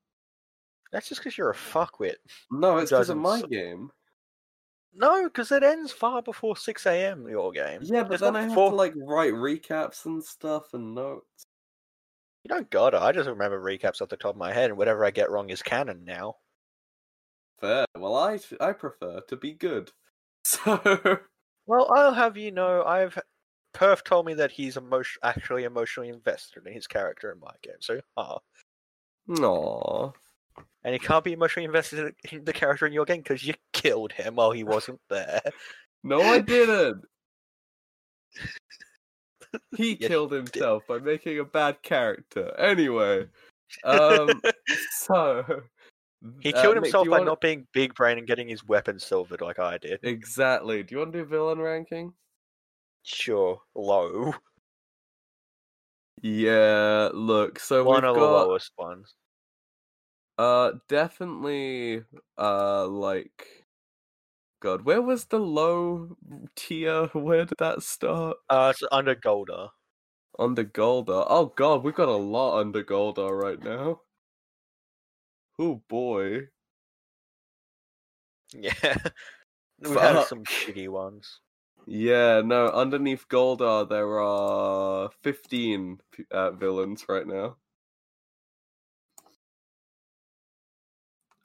That's just because you're a fuckwit. No, it's because of my game. No, because it ends far before 6 a.m. Your game. Yeah, but It's then I have four- to like write recaps and stuff and notes. You don't gotta. I just remember recaps off the top of my head, and whatever I get wrong is canon now. Fair. Well, I I prefer to be good. So Well, I'll have you know, I've Perf told me that he's emotion actually emotionally invested in his character in my game. So, ah, Aww. And he can't be emotionally invested in the character in your game because you killed him while he wasn't there. No, I didn't. He killed did. himself by making a bad character. Anyway, um, so he uh, killed do himself by wanna- not being big brain and getting his weapon silvered like I did. exactly. Do you want to do villain ranking? Sure, low. Yeah. Look, so One we've of the lowest ones. Uh definitely uh like. God, where was the low tier? Where did that start? Uh, it's under Goldar. Under Goldar. Oh god, we've got a lot under Goldar right now. Oh boy. Yeah. We've had some shitty ones. Yeah, no, underneath Goldar there are 15 uh, villains right now.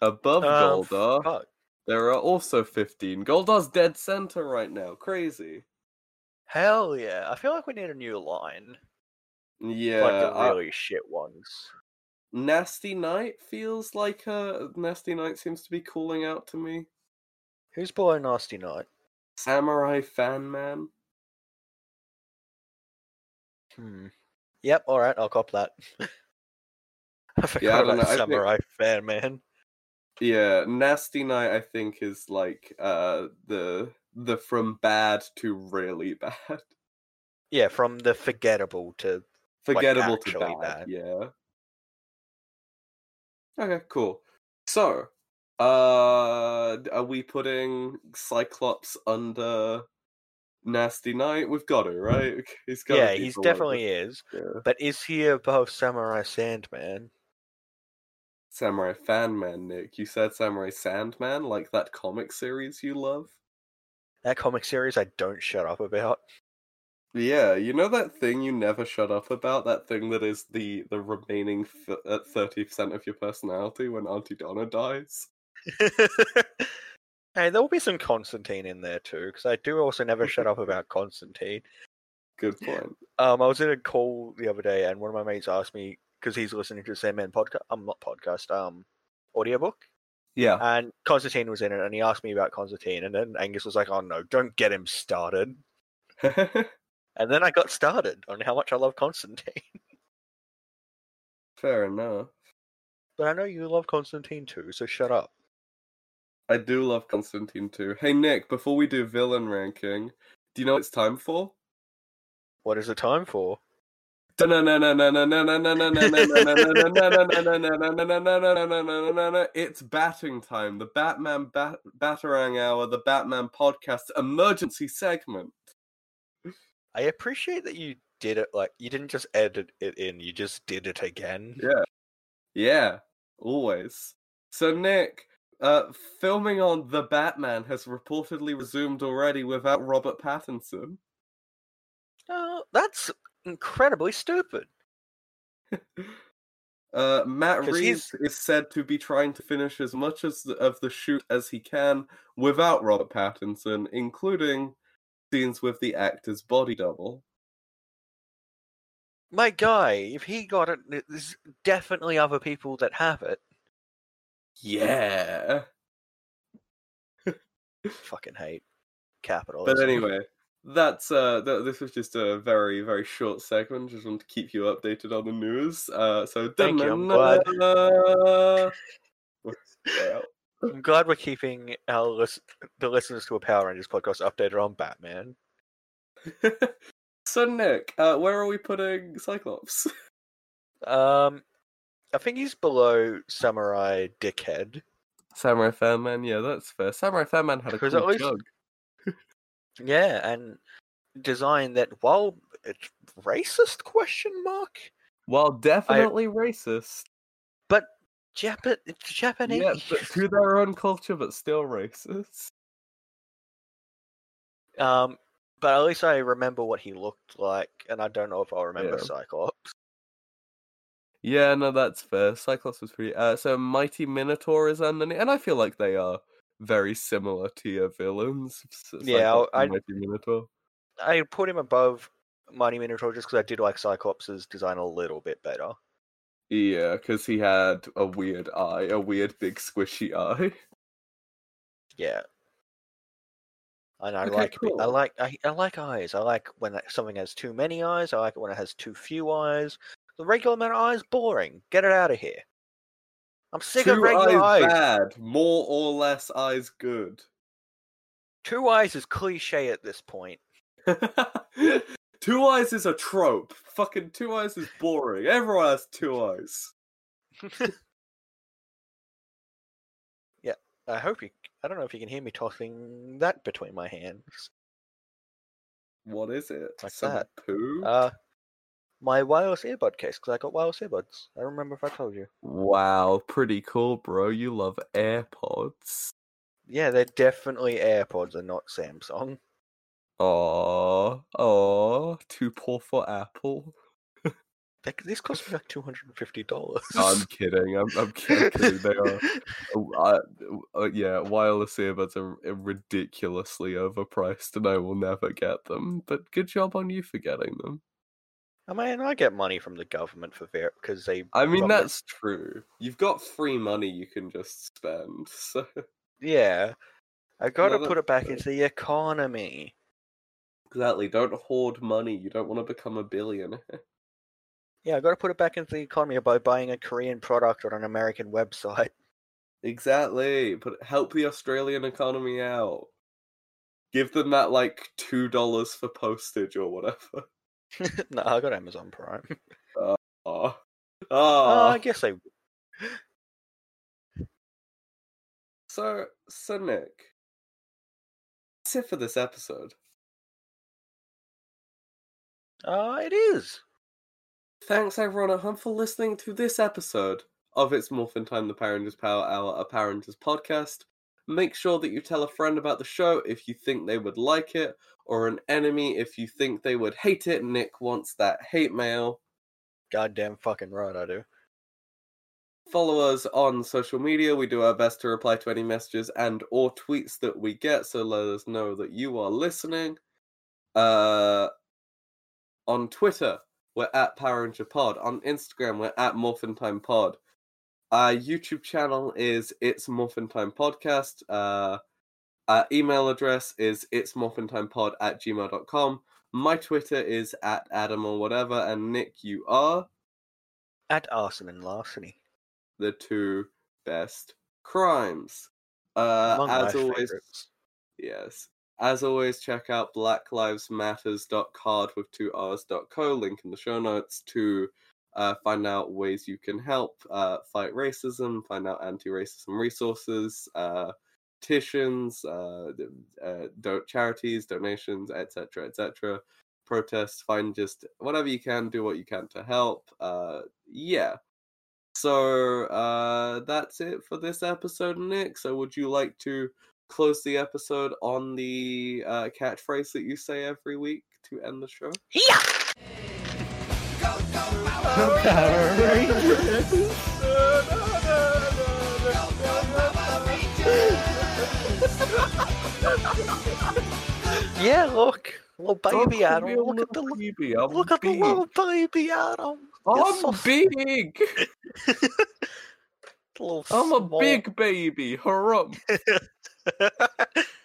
Above Um, Goldar, Fuck. there are also 15. Goldar's dead center right now. Crazy. Hell yeah. I feel like we need a new line. Yeah, like the I- really shit ones. Nasty Knight feels like a. Nasty Knight seems to be calling out to me. Who's below Nasty Knight? Samurai Fan Man. Hmm. Yep, alright, I'll cop that. I forgot Yeah, I about know, I think- Samurai Fan Man. Yeah, Nasty Knight I think is like uh the the from bad to really bad. Yeah, from the forgettable to Forgettable to bad, bad. yeah. Okay, cool. So, uh are we putting Cyclops under Nasty Knight? We've got to, right? He's got Yeah, he's definitely is. yeah. But is he above Samurai Sandman? Samurai Fan Man, Nick. You said Samurai Sandman, like that comic series you love? That comic series I don't shut up about. Yeah, you know that thing you never shut up about? That thing that is the the remaining uh, thirty percent of your personality when Aunty Donna dies. hey, there will be some Constantine in there too, because I do also never shut up about Constantine. Good point. Um, I was in a call the other day, and one of my mates asked me because he's listening to the Sandman podcast. I'm um, not podcast. Um, audiobook. Yeah. And Constantine was in it, and he asked me about Constantine, and then Angus was like, "Oh no, don't get him started." and then I got started on how much I love Constantine. Fair enough. But I know you love Constantine too, so shut up. I do love Constantine too. Hey Nick, before we do villain ranking, do you know what it's time for? What is it time for? It's batting time. The Batman bat- Batarang Hour, the Batman podcast emergency segment. I appreciate that you did it like you didn't just edit it in, you just did it again. Yeah. Yeah. Always. So Nick, uh, filming on The Batman has reportedly resumed already without Robert Pattinson. Uh, that's incredibly stupid. uh, Matt Reeves is said to be trying to finish as much as the, of the shoot as he can without Robert Pattinson, including scenes with the actor's body double. My guy, if he got it, there's definitely other people that have it. Yeah. Fucking hate capital. But anyway, that's uh th- this was just a very very short segment just want to keep you updated on the news uh so thank you i'm glad. i'm glad we're keeping our lis- the listeners to a power rangers podcast updated on batman so nick uh where are we putting cyclops um i think he's below samurai dickhead samurai fan man yeah that's fair samurai fan man had a cool least, jug yeah, and design that while it's racist question mark. Well, definitely I, racist. But Jap- it's Japanese. Yeah, but to their own culture, but still racist. Um, but at least I remember what he looked like, and I don't know if I'll remember yeah. Cyclops. Yeah, no, that's fair. Cyclops was pretty. Uh, so Mighty Minotaur is underneath, and I feel like they are very similar to your villains. yeah, I Minotaur. I put him above Mighty Minotaur just because I did like Cyclops' design a little bit better. Yeah, because he had a weird eye, a weird big squishy eye. Yeah. And I okay, like cool. I like I, I like eyes. I like when something has too many eyes. I like it when it has too few eyes. The regular amount of eyes boring. Get it out of here. I'm sick Two of regular eyes, eyes. Bad. More or less eyes good. Two eyes is cliche at this point. two eyes is a trope. Fucking two eyes is boring. Everyone has two eyes. yeah, I hope you. I don't know if you can hear me tossing that between my hands. What is it? Like Some that. Poo? Uh, my wireless earbud case because I got wireless earbuds. I don't remember if I told you. Wow, pretty cool, bro. You love AirPods. Yeah, they're definitely AirPods and not Samsung. Oh, oh, too poor for Apple. These cost me like two hundred and fifty dollars. I'm kidding. I'm, I'm kidding. They are, uh, uh, yeah. Wireless earbuds are ridiculously overpriced, and I will never get them. But good job on you for getting them. I mean, I get money from the government for ver because they. I mean, that's true. You've got free money you can just spend. So. Yeah, I got to no, put it back true. into the economy. Exactly. Don't hoard money. You don't want to become a billionaire. Yeah, I got to put it back into the economy by buying a Korean product on an American website. Exactly. But help the Australian economy out. Give them that like two dollars for postage or whatever. no, I got Amazon Prime. Oh, oh. oh I guess I. So, so Nick, that's it for this episode. Uh, it is. Thanks everyone at home for listening to this episode of It's Morphin Time, the Power Rangers Power Hour, a Power Rangers podcast. Make sure that you tell a friend about the show if you think they would like it, or an enemy if you think they would hate it. Nick wants that hate mail. Goddamn fucking right, I do. Follow us on social media. We do our best to reply to any messages and or tweets that we get, so let us know that you are listening. Uh, on Twitter, we're at Power Ranger Pod. On Instagram, we're at Morphin Time Pod. Our YouTube channel is It's Morphin Time Podcast. Uh, our email address is it's morphintimepod at gmail.com. My Twitter is at Adam or whatever, and Nick, you are At arson and larceny. the two best crimes. Uh, Among as always, favorites. Yes. As always, check out blacklivesmatters.card with two R's.co, link in the show notes to uh, find out ways you can help uh, fight racism, find out anti racism resources, uh, petitions, uh, uh, do- charities, donations, etc., etc. Protests, find just whatever you can, do what you can to help. Uh, yeah. So that's it for this episode, Nick. So, would you like to close the episode on the catchphrase that you say every week to end the show? Yeah, look, little baby Adam. Look at the little baby. I'm look at the little baby Adam. I'm so big. I'm a big baby. Hurrah.